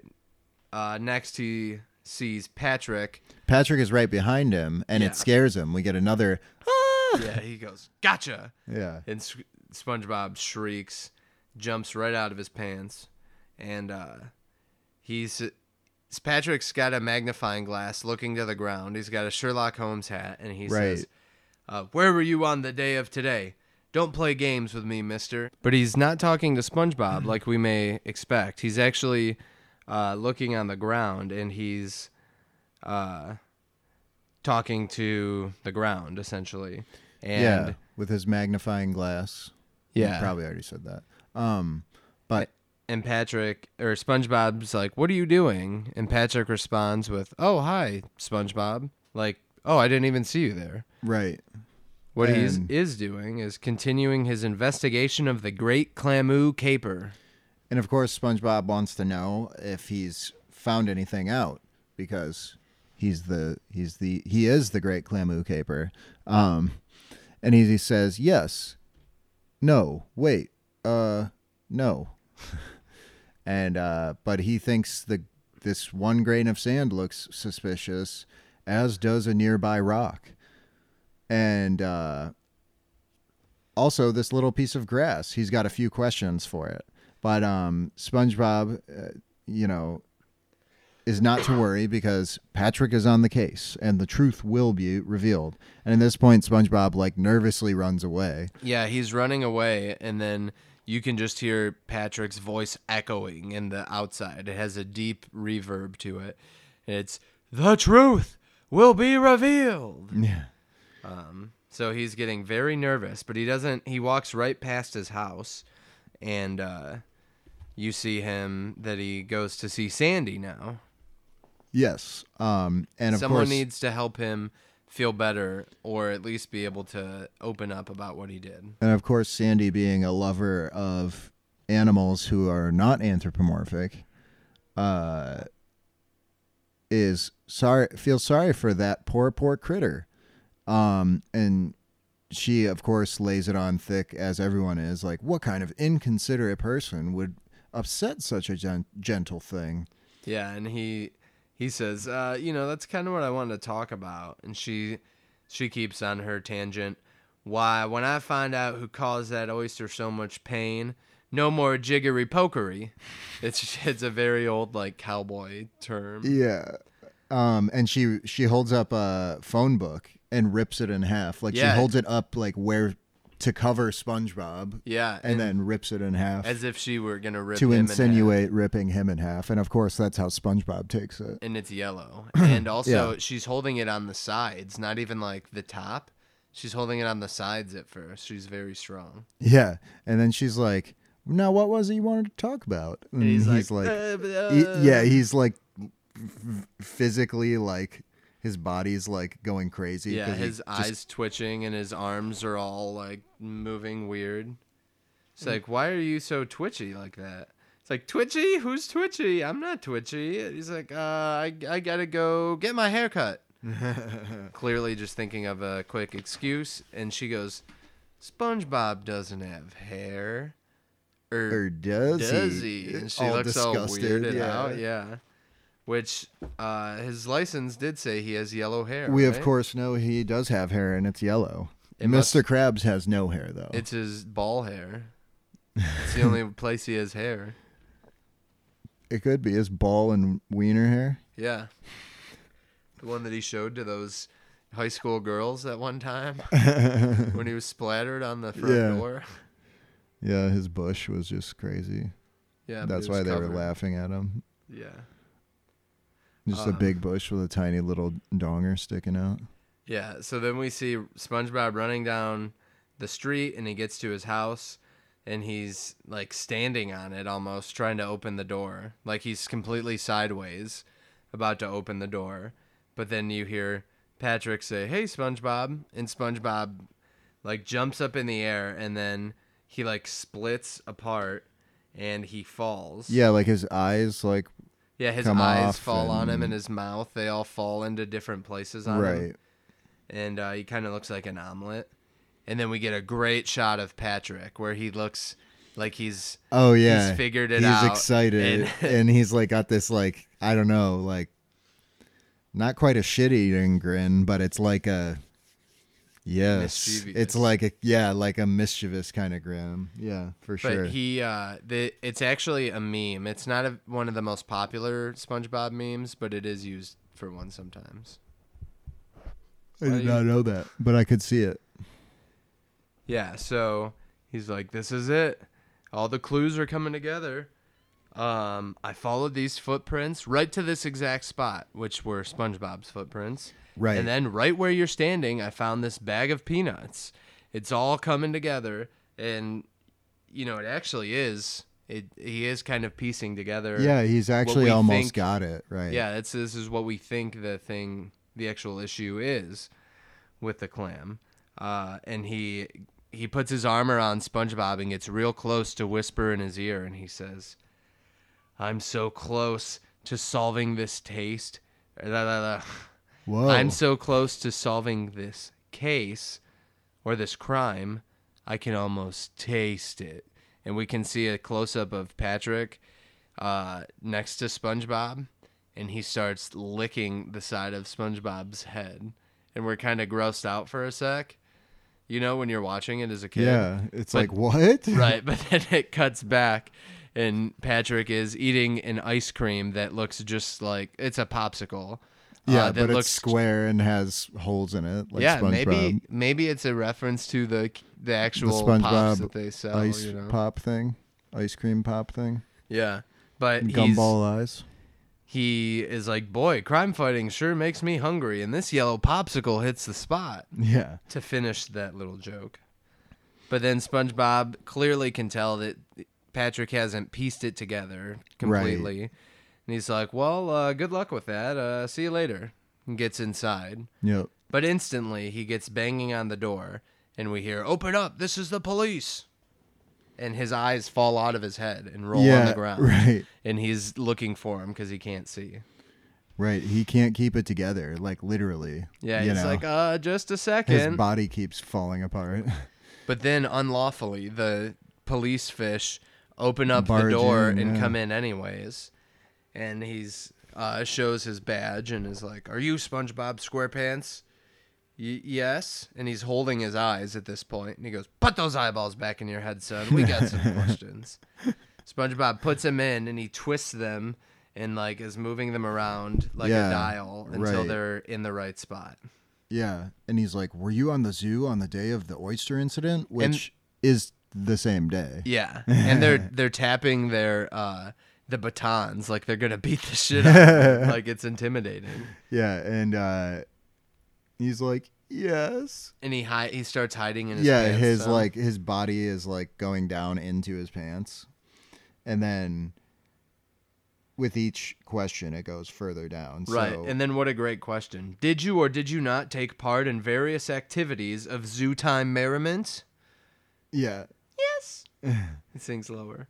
uh, next he sees Patrick. Patrick is right behind him and Yeah. it scares him. We get another ah! Yeah, he goes, "Gotcha!" Yeah. And S- SpongeBob shrieks, jumps right out of his pants, and uh, he's Patrick's got a magnifying glass looking to the ground. He's got a Sherlock Holmes hat, and he says, uh, "Where were you on the day of today?" Don't play games with me, mister. But he's not talking to SpongeBob (clears throat) like we may expect. He's actually uh, looking on the ground and he's uh, talking to the ground, essentially. And yeah, with his magnifying glass. Yeah. You probably already said that. Um, but and Patrick or SpongeBob's like, "What are you doing?" And Patrick responds with, "Oh, hi, SpongeBob." Like, "Oh, I didn't even see you there." right, What he is doing is continuing his investigation of the Great Clamu Caper. and of course, SpongeBob wants to know if he's found anything out because he's the he's the he is the great Clamu caper. Um, and he, he says yes, no, wait, uh, no, (laughs) and uh, but he thinks the this one grain of sand looks suspicious, as does a nearby rock, and uh, also this little piece of grass. He's got a few questions for it, but um, SpongeBob, uh, you know, is not to worry because Patrick is on the case and the truth will be revealed. And at this point, SpongeBob like nervously runs away. Yeah, he's running away, and then you can just hear Patrick's voice echoing in the outside. It has a deep reverb to it. It's the truth will be revealed. Yeah. Um, so he's getting very nervous, but he doesn't. He walks right past his house, and uh, you see him that he goes to see Sandy now. Yes. Um, and of Someone course, needs to help him feel better, or at least be able to open up about what he did. and of course, Sandy being a lover of animals who are not anthropomorphic, uh, is sorry feels sorry for that poor poor critter. Um, and she of course lays it on thick as everyone is like what kind of inconsiderate person would upset such a gen- gentle thing Yeah, and he he says, uh, you know, that's kind of what I wanted to talk about. And she she keeps on her tangent. Why, when I find out who caused that oyster so much pain, no more jiggery pokery. (laughs) It's it's a very old like cowboy term. yeah um and she she holds up a phone book and rips it in half like Yeah. she holds it up like where to cover spongebob Yeah, and, then rips it in half as if she were gonna rip to him in half. insinuate ripping him in half and of course that's how spongebob takes it and it's yellow. (clears throat) And also, Yeah. she's holding it on the sides, not even like the top. She's holding it on the sides at first. She's very strong. yeah and then she's like now what was it you wanted to talk about and, And he's, he's like, like, "Uh, he- uh." yeah he's like physically like his body's like going crazy Yeah, he his just- eyes twitching and his arms are all like moving weird. Mm. It's like, why are you so twitchy like that? It's like twitchy. Who's twitchy? I'm not twitchy. He's like, uh, I I gotta go get my hair cut. (laughs) clearly just thinking of a quick excuse. And she goes, SpongeBob doesn't have hair. Or, Or does, does he? And she All looks all weirded yeah. out. Yeah. Which uh, his license did say he has yellow hair. We of course know he does have hair and it's yellow. It Mr. must- Krabs has no hair though. It's his ball hair. (laughs) It's the only place he has hair. it could be his ball and wiener hair. Yeah. The one that he showed to those high school girls at one time (laughs) when he was splattered on the front Yeah. door. Yeah, his bush was just crazy. Yeah. That's why they were laughing at him. Yeah. Just a Um, big bush with a tiny little donger sticking out. Yeah. So then we see SpongeBob running down the street and he gets to his house and he's like standing on it almost trying to open the door. Like he's completely sideways about to open the door. But then you hear Patrick say, "Hey SpongeBob." And SpongeBob like jumps up in the air and then he like splits apart and he falls. Yeah, like his eyes, like Yeah, his eyes fall on him and- and his mouth. They all fall into different places on him right. and uh, he kind of looks like an omelet. And then we get a great shot of Patrick where he looks like he's Oh yeah, he's figured it he's out, He's excited, and- (laughs) and, he's like got this like I don't know, like not quite a shit-eating grin, but it's like a yes, it's like a yeah, like a mischievous kind of grin. Yeah, for but sure. But he uh the it's actually a meme. It's not a, one of the most popular SpongeBob memes, but it is used for one sometimes. I did not know that, but I could see it. Yeah, so he's like, "This is it. All the clues are coming together." Um, I followed these footprints right to this exact spot, which were SpongeBob's footprints. Right. And then right where you're standing, I found this bag of peanuts. It's all coming together, and you know, it actually is. It he is kind of piecing together. Yeah, he's actually almost think- got it right. Yeah, that's this is what we think the thing, the actual issue is with the clam. Uh, and he he puts his arm around SpongeBob and gets real close to whisper in his ear, and he says, "I'm so close to solving this taste." Whoa. I'm so close to solving this case or this crime, I can almost taste it. And we can see a close up of Patrick uh, next to SpongeBob, and he starts licking the side of SpongeBob's head. And we're kind of grossed out for a sec. You know, when you're watching it as a kid? yeah, it's But- like what? right, (laughs) but then it cuts back, and Patrick is eating an ice cream that looks just like it's a popsicle. Yeah, uh, that but looks it's square and has holes in it. Like yeah, SpongeBob. maybe maybe it's a reference to the the the actual SpongeBob pops that they sell. ice you know? pop thing, ice cream pop thing, Yeah, but he's, gumball eyes. he is like, boy, crime fighting sure makes me hungry, and this yellow popsicle hits the spot Yeah, to finish that little joke. But then SpongeBob clearly can tell that Patrick hasn't pieced it together completely, and he's like, "Well, uh, good luck with that. Uh, see you later." And gets inside. yep. But instantly, he gets banging on the door, and we hear, Open up, this is the police. And his eyes fall out of his head and roll yeah, on the ground. (laughs) right, And he's looking for him because he can't see. right. He can't keep it together, like literally. Yeah, he's know? like, uh, just a his second. body keeps falling apart. (laughs) But then, unlawfully, the police fish open up the door in, and yeah. come in anyways. And he's uh, shows his badge and is like, "Are you SpongeBob SquarePants?" Y- yes. And he's holding his eyes at this point, and he goes, "Put those eyeballs back in your head, son. We got some (laughs) questions." SpongeBob puts them in, and he twists them and like is moving them around like Yeah, a dial until right. they're in the right spot. yeah, and he's like, "Were you on the zoo on the day of the oyster incident?" Which is the same day. Yeah, and they're (laughs) they're tapping their uh the batons like they're gonna beat the shit out of them. (laughs) like it's intimidating. Yeah, and uh, he's like, "Yes." And he hi- he starts hiding in his yeah, pants his some. like his body is like going down into his pants, and then with each question, it goes further down. right. So, And then what a great question: Did you or did you not take part in various activities of zoo time merriment? yeah, Yes. (laughs) he sings lower.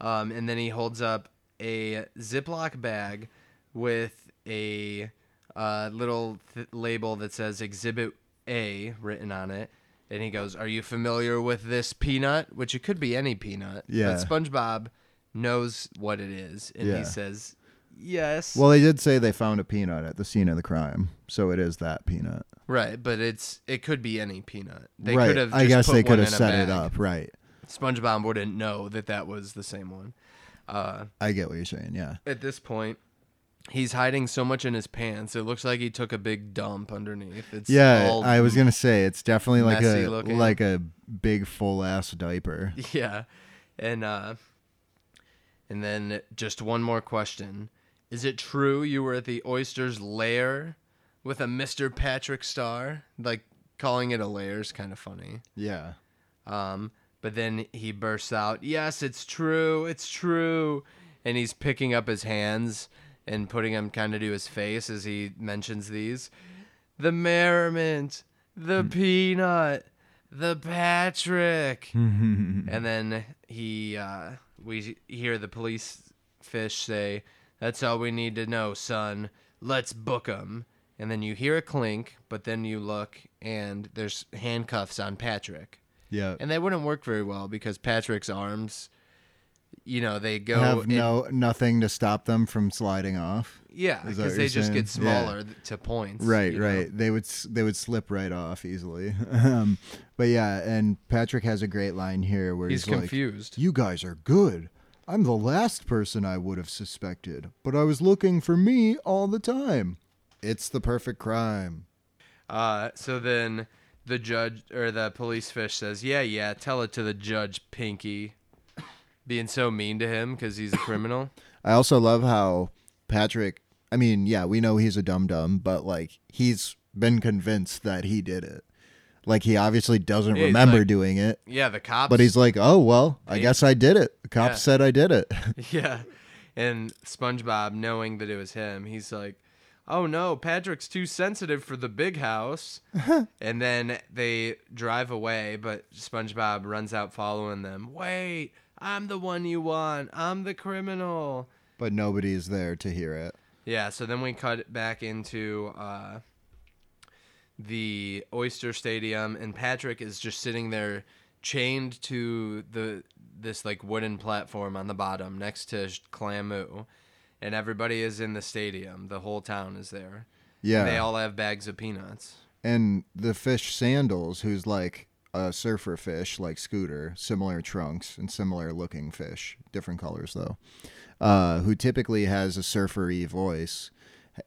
Um, and then he holds up a Ziploc bag with a a little th- label that says Exhibit A written on it. And he goes, Are you familiar with this peanut? Which it could be any peanut. Yeah. But SpongeBob knows what it is. And Yeah. he says, Yes. Well, they did say they found a peanut at the scene of the crime, so it is that peanut. right. But it's it could be any peanut. They right. could have. I guess put they could have set it up. Right. SpongeBob wouldn't know that that was the same one. Uh, I get what you're saying. Yeah. at this point, he's hiding so much in his pants. It looks like he took a big dump underneath. It's Yeah, all I was gonna say it's definitely like a looking. like a big full ass diaper. (laughs) Yeah. And uh and then just one more question. Is it true you were at the oyster's lair with a Mr. Patrick Star? Like calling it a lair is kind of funny. Yeah. Um but then he bursts out, "Yes, it's true. It's true." And he's picking up his hands and putting them kind of to his face as he mentions these. The merriment, the peanut, the Patrick. (laughs) and then he uh we hear the police fish say, "That's all we need to know, son. Let's book 'em." And then you hear a clink, but then you look and there's handcuffs on Patrick Yeah. and they wouldn't work very well because Patrick's arms, you know, they go Have in- no nothing to stop them from sliding off. yeah, Is that because what they you're just get saying? Yeah. smaller th- to points. Right, you know? right. They would s- they would slip right off easily. (laughs) um, but yeah, and Patrick has a great line here where He's he's, like, confused. "You guys are good. I'm the last person I would have suspected, but I was looking for me all the time. It's the perfect crime." Uh, so then the judge or the police fish says, "Yeah, yeah, tell it to the judge, Pinky." (coughs) Being so mean to him because he's a (coughs) criminal. I also love how Patrick. I mean, yeah, we know he's a dum dum, but like he's been convinced that he did it. Like he obviously doesn't Yeah, remember like- doing it, Yeah, the cops. but he's like, "Oh well, I guess I did it. The cops Yeah. said I did it." (laughs) Yeah. And SpongeBob, knowing that it was him, he's like, oh no, Patrick's too sensitive for the big house. (laughs) and then they drive away, but SpongeBob runs out following them. Wait, I'm the one you want. I'm the criminal. but nobody's there to hear it. Yeah, so then we cut back into uh, the Oyster Stadium, and Patrick is just sitting there, chained to the this like wooden platform on the bottom next to Clamu, and everybody is in the stadium. The whole town is there. Yeah. And they all have bags of peanuts. and the fish Sandals, who's like a surfer fish, like Scooter, similar trunks and similar looking fish, different colors though, uh, who typically has a surfery voice,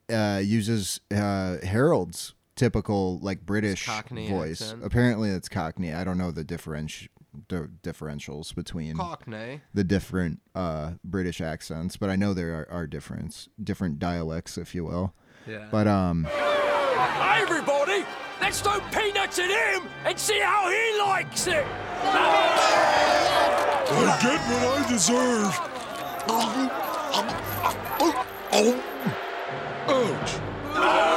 uh, uses uh, Harold's typical like British Cockney voice. accent. Apparently, it's Cockney. I don't know the differenti- the differentials between Cockney. the different uh, British accents, but I know there are, are difference, different dialects, if you will. Yeah. But um, Hey, everybody! Let's throw peanuts at him and see how he likes it! I get what I deserve. (laughs) Ouch.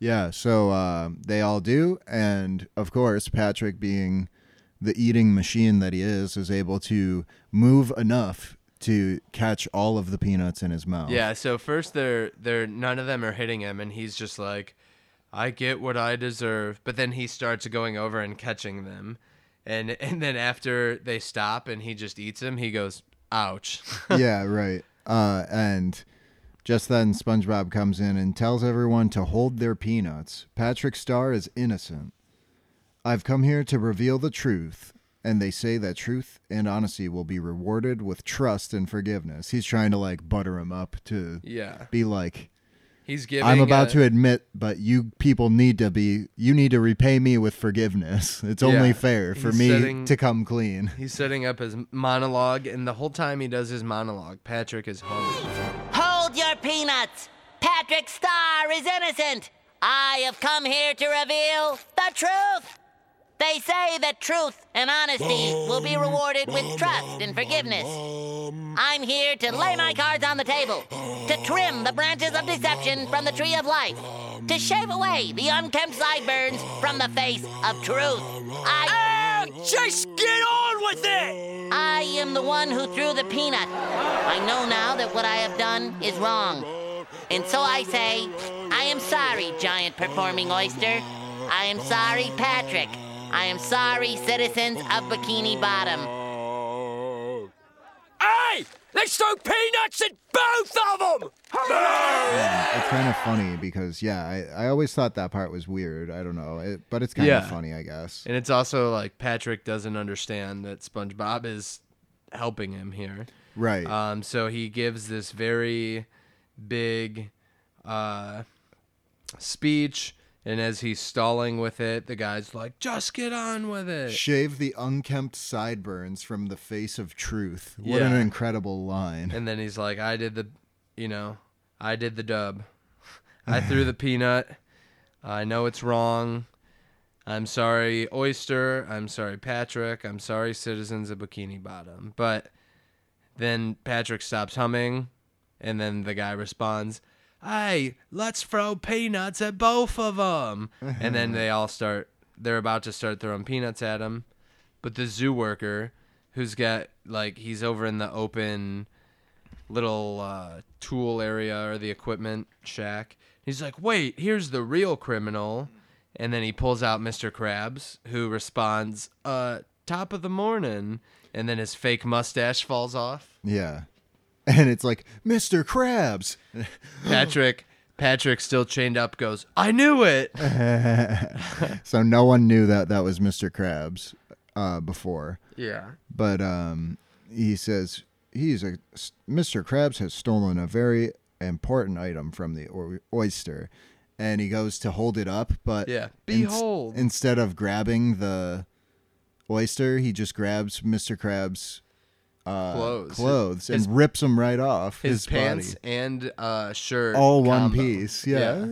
Yeah, so uh, they all do, and of course, Patrick, being the eating machine that he is, is able to move enough to catch all of the peanuts in his mouth. Yeah, so first they're they're none of them are hitting him and he's just like I get what I deserve, but then he starts going over and catching them. And (laughs) and then after they stop and he just eats them, he goes, "Ouch." (laughs) yeah, right. Uh, and just then, SpongeBob comes in and tells everyone to hold their peanuts. Patrick Star is innocent. I've come here to reveal the truth, and they say that truth and honesty will be rewarded with trust and forgiveness. He's trying to like butter him up to yeah. be like, He's giving I'm about a- to admit, but you people need to be, you need to repay me with forgiveness. (laughs) It's only fair for me setting- to come clean. He's setting up his monologue and the whole time he does his monologue, Patrick is hungry. Peanuts! Patrick Star is innocent! I have come here to reveal the truth! They say that truth and honesty will be rewarded with trust and forgiveness. I'm here to lay my cards on the table, to trim the branches of deception from the tree of life, to shave away the unkempt sideburns from the face of truth. I. Just get on with it! I am the one who threw the peanut. I know now that what I have done is wrong. And so I say, I am sorry, giant performing oyster. I am sorry, Patrick. I am sorry, citizens of Bikini Bottom. Hey! Let's throw peanuts at both of them! It's kind of funny because yeah, I, I always thought that part was weird. I don't know, it, but it's kind Yeah. of funny, I guess. And it's also like Patrick doesn't understand that SpongeBob is helping him here. Right. Um, so he gives this very big uh, speech, and as he's stalling with it, the guy's like, "Just get on with it." Shave the unkempt sideburns from the face of truth. What an incredible line. And then he's like, "I did the, you know, I did the dub. (laughs) I threw the peanut. I know it's wrong. I'm sorry, Oyster. I'm sorry, Patrick. I'm sorry, citizens of Bikini Bottom." But then Patrick stops humming, and then the guy responds, "Hey, let's throw peanuts at both of them." (laughs) and then they all start. They're about to start throwing peanuts at him, but the zoo worker, who's got like he's over in the open little uh, tool area or the equipment shack. He's like, "Wait, here's the real criminal," and then he pulls out Mr. Krabs, who responds, "Uh, top of the morning," and then his fake mustache falls off. Yeah. And it's like, Mr. Krabs. (laughs) Patrick, Patrick, still chained up, goes, "I knew it." (laughs) so no one knew that that was Mr. Krabs uh, before. yeah. But um, he says he's a Mr. Krabs has stolen a very important item from the o- oyster, and he goes to hold it up, but Yeah. Behold. instead of grabbing the oyster, he just grabs Mr. Krabs' uh, Clothes. clothes His- and rips them right off His, his, pants body. and uh, shirt, all one piece. Yeah,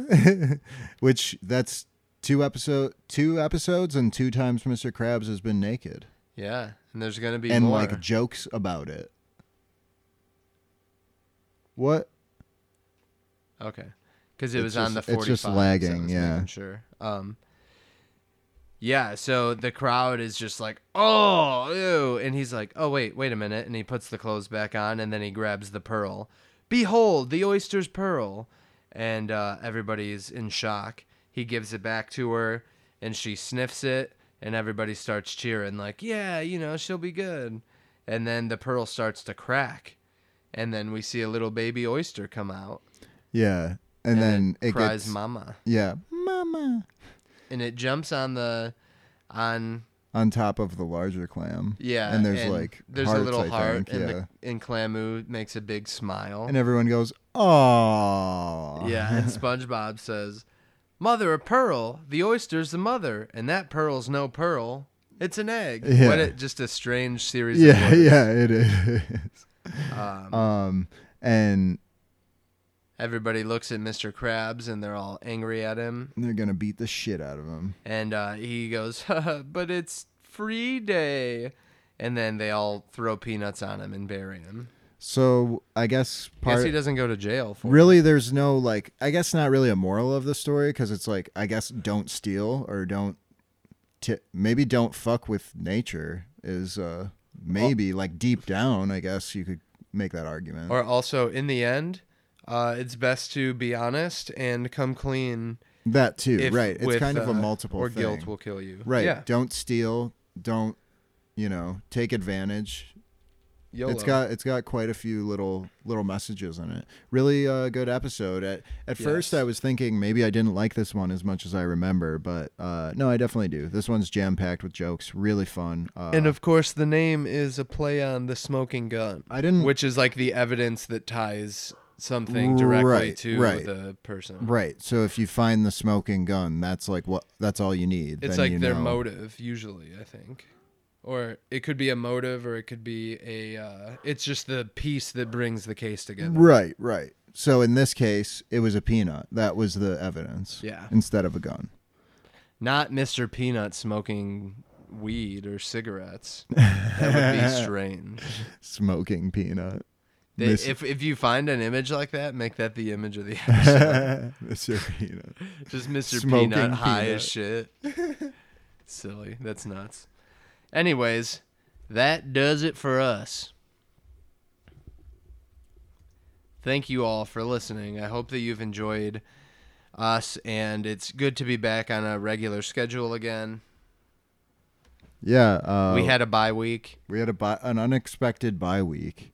(laughs) which that's two episode two episodes and two times Mr. Krabs has been naked yeah. And there's gonna be and more. like jokes about it. What? Okay. Because it It's was on the just- it's 45. just so lagging, was yeah. Sure. Um, yeah, so the crowd is just like, oh, ew. And he's like, oh, wait, wait a minute. And he puts the clothes back on and then he grabs the pearl. Behold, the oyster's pearl. And uh, everybody's in shock. He gives it back to her and she sniffs it and everybody starts cheering, like, yeah, you know, she'll be good. And then the pearl starts to crack. And then we see a little baby oyster come out Yeah, and, then it it cries gets mama yeah, mama and it jumps on the on on top of the larger clam. yeah and there's like there's hearts, a little I heart think, and yeah, the and clamu makes a big smile and everyone goes, "Oh, yeah and (laughs) spongebob says mother of pearl the oyster's the mother and that pearl's no pearl it's an egg Yeah. what it just a strange series yeah, (laughs) yeah, it is." Um, um, and everybody looks at mr krabs and they're all angry at him they're gonna beat the shit out of him. and uh, he goes (laughs) but it's free day and then they all throw peanuts on him and bury him So I guess part Guess he doesn't go to jail for it. really there's no like I guess not really a moral of the story because it's like I guess don't steal or don't t- maybe don't fuck with nature is uh maybe like deep down I guess you could make that argument. Or also, in the end, uh, it's best to be honest and come clean. that too, If right? It's with, kind of a uh, multiple Or thing. guilt will kill you. right? Yeah. Don't steal. Don't you know? Take advantage. YOLO. It's got it's got quite a few little little messages in it. Really uh, good episode. At at first, I was thinking maybe I didn't like this one as much as I remember, but uh, no, I definitely do. This one's jam packed with jokes. Really fun. Uh, And of course, the name is a play on the smoking gun, I didn't. which is like the evidence that ties something directly Right, to right. the person. right. So if you find the smoking gun, that's like what. That's all you need. It's Then like their know. motive, usually, I think. Or it could be a motive, or it could be a. Uh, it's just the piece that brings the case together. Right. Right. So in this case, it was a peanut. That was the evidence. Yeah. Instead of a gun. Not Mr. Peanut smoking weed or cigarettes. That would be (laughs) strange. Smoking peanut. They- Miss- if if you find an image like that, make that the image of the (laughs) (laughs) episode. Mr. Peanut. Just Mr. Smoking Peanut high peanut. as shit. Silly. That's nuts. Anyways, that does it for us. thank you all for listening. I hope that you've enjoyed us, and it's good to be back on a regular schedule again. Yeah, uh, we had a bye week. we had a bi- an unexpected bye week,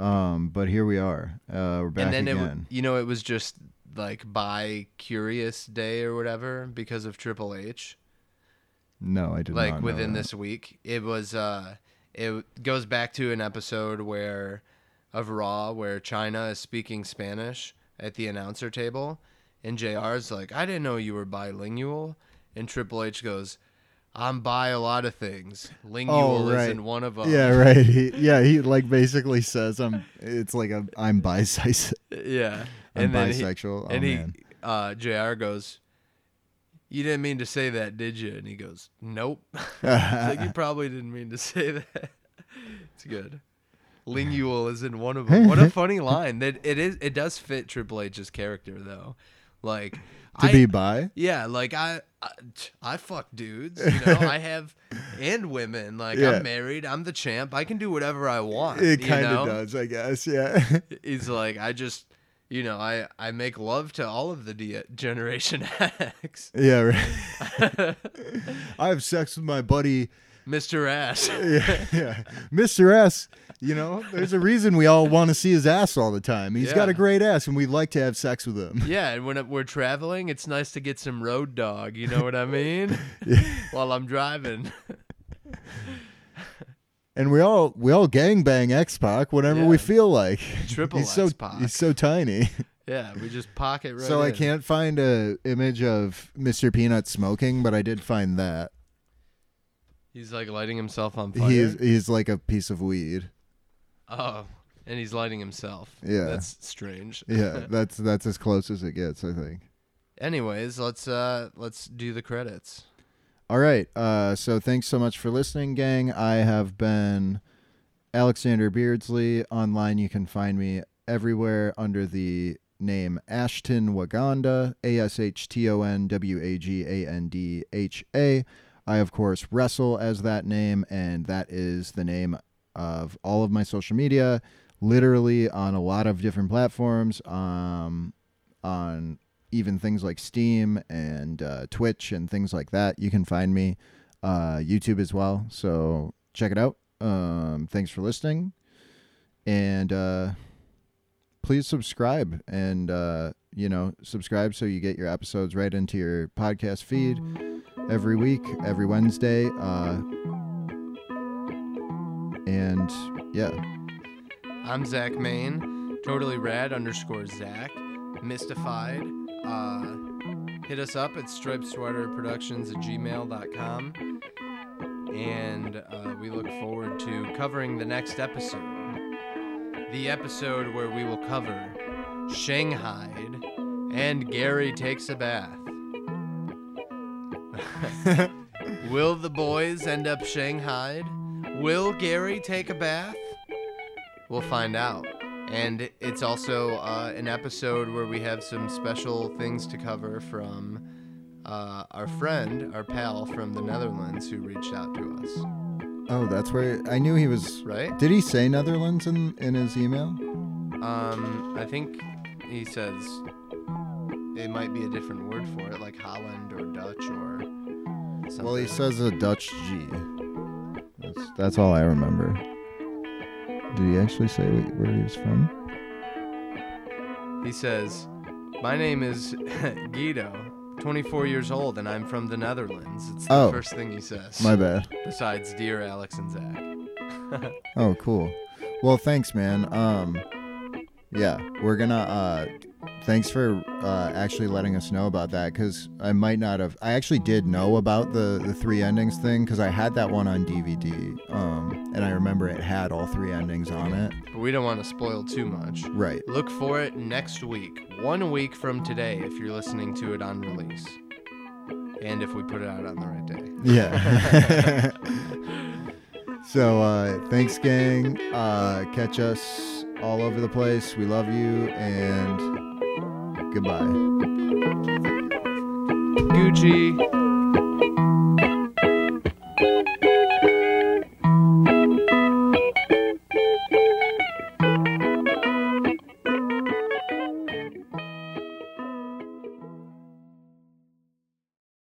um, but here we are. Uh, we're back and then again. w- you know, it was just like by curious day or whatever because of Triple H. no, I did like not know within this week. It was uh it goes back to an episode where of Raw where Chyna is speaking Spanish at the announcer table and JR's like, "I didn't know you were bilingual." And Triple H goes, "I'm by a lot of things. Lingual Oh, right. isn't one of them." Yeah, (laughs) right. He, yeah, he like basically says I'm. It's like a, I'm bisexual. (laughs) Yeah. (laughs) I'm and then he- bisexual. and oh, he uh JR goes, "You didn't mean to say that, did you?" And he goes, "Nope." Like you probably didn't mean to say that. It's good. Lingual is in one of them. What a funny line. That it is. It does fit Triple H's character though. Like to I, be bi. yeah, like I, I, I fuck dudes. You (laughs) know, I have and women. Like Yeah. I'm married. I'm the champ. I can do whatever I want. It kind of does, I guess. Yeah. He's like, I just, you know, I I make love to all of the D- Generation (laughs) X. yeah. Right. (laughs) I have sex with my buddy. Mr. Ass. (laughs) Yeah, yeah. Mr. S. You know, there's a reason we all want to see his ass all the time. He's got a great ass, and we'd like to have sex with him. Yeah, and when we're traveling, it's nice to get some road dog. You know what I mean? (laughs) (laughs) While I'm driving. And we all we all gangbang X-Pac whenever we feel like. Triple he's so X-Pac. he's so tiny. Yeah, we just pocket right. so I can't find a image of Mr. Peanut smoking, but I did find that. He's like lighting himself on fire. He's he's like a piece of weed. Oh, and he's lighting himself. Yeah. That's strange. (laughs) Yeah, (laughs) that's that's as close as it gets, I think. Anyways, let's uh let's do the credits. All right. Uh, so thanks so much for listening, gang. I have been Alexander Beardsley. Online, you can find me everywhere under the name Ashton Wagandha, A S H T O N W A G A N D H A. I, of course, wrestle as that name, and that is the name of all of my social media, literally on a lot of different platforms, um, on even things like Steam and uh, Twitch and things like that. You can find me, uh, YouTube as well. So check it out. Um, thanks for listening, and uh, please subscribe and uh, you know subscribe so you get your episodes right into your podcast feed every week, every Wednesday. Uh, and yeah, I'm Zach Main, totally rad underscore Zach, mystified. Uh, hit us up at stripesweaterproductions at gmail.com. And uh, we look forward to covering the next episode. The episode where we will cover Shanghai and Gary takes a bath. (laughs) Will the boys end up Shanghaied? Will Gary take a bath? We'll find out. And it's also uh, an episode where we have some special things to cover from uh, our friend, our pal from the Netherlands who reached out to us. oh, that's where I knew he was. Right? Did he say Netherlands in in his email? Um, I think he says it might be a different word for it, like Holland or Dutch or something. Well, he says a Dutch G. That's that's all I remember. Did he actually say where he was from? He says, My name is (laughs) Guido, 24 years old, and I'm from the Netherlands. It's the Oh. first thing he says. My bad. Besides Dear Alex and Zach. (laughs) Oh, cool. Well, thanks, man. Um, yeah, we're gonna. Uh, thanks for uh, actually letting us know about that because I might not have. I actually did know about the the three endings thing because I had that one on DVD. Um, and I remember it had all three endings on it. But we don't want to spoil too much. Right. Look for it next week, one week from today, if you're listening to it on release. And if we put it out on the right day. Yeah. (laughs) (laughs) so uh, thanks, gang. Uh, catch us all over the place. We love you and goodbye. Gucci.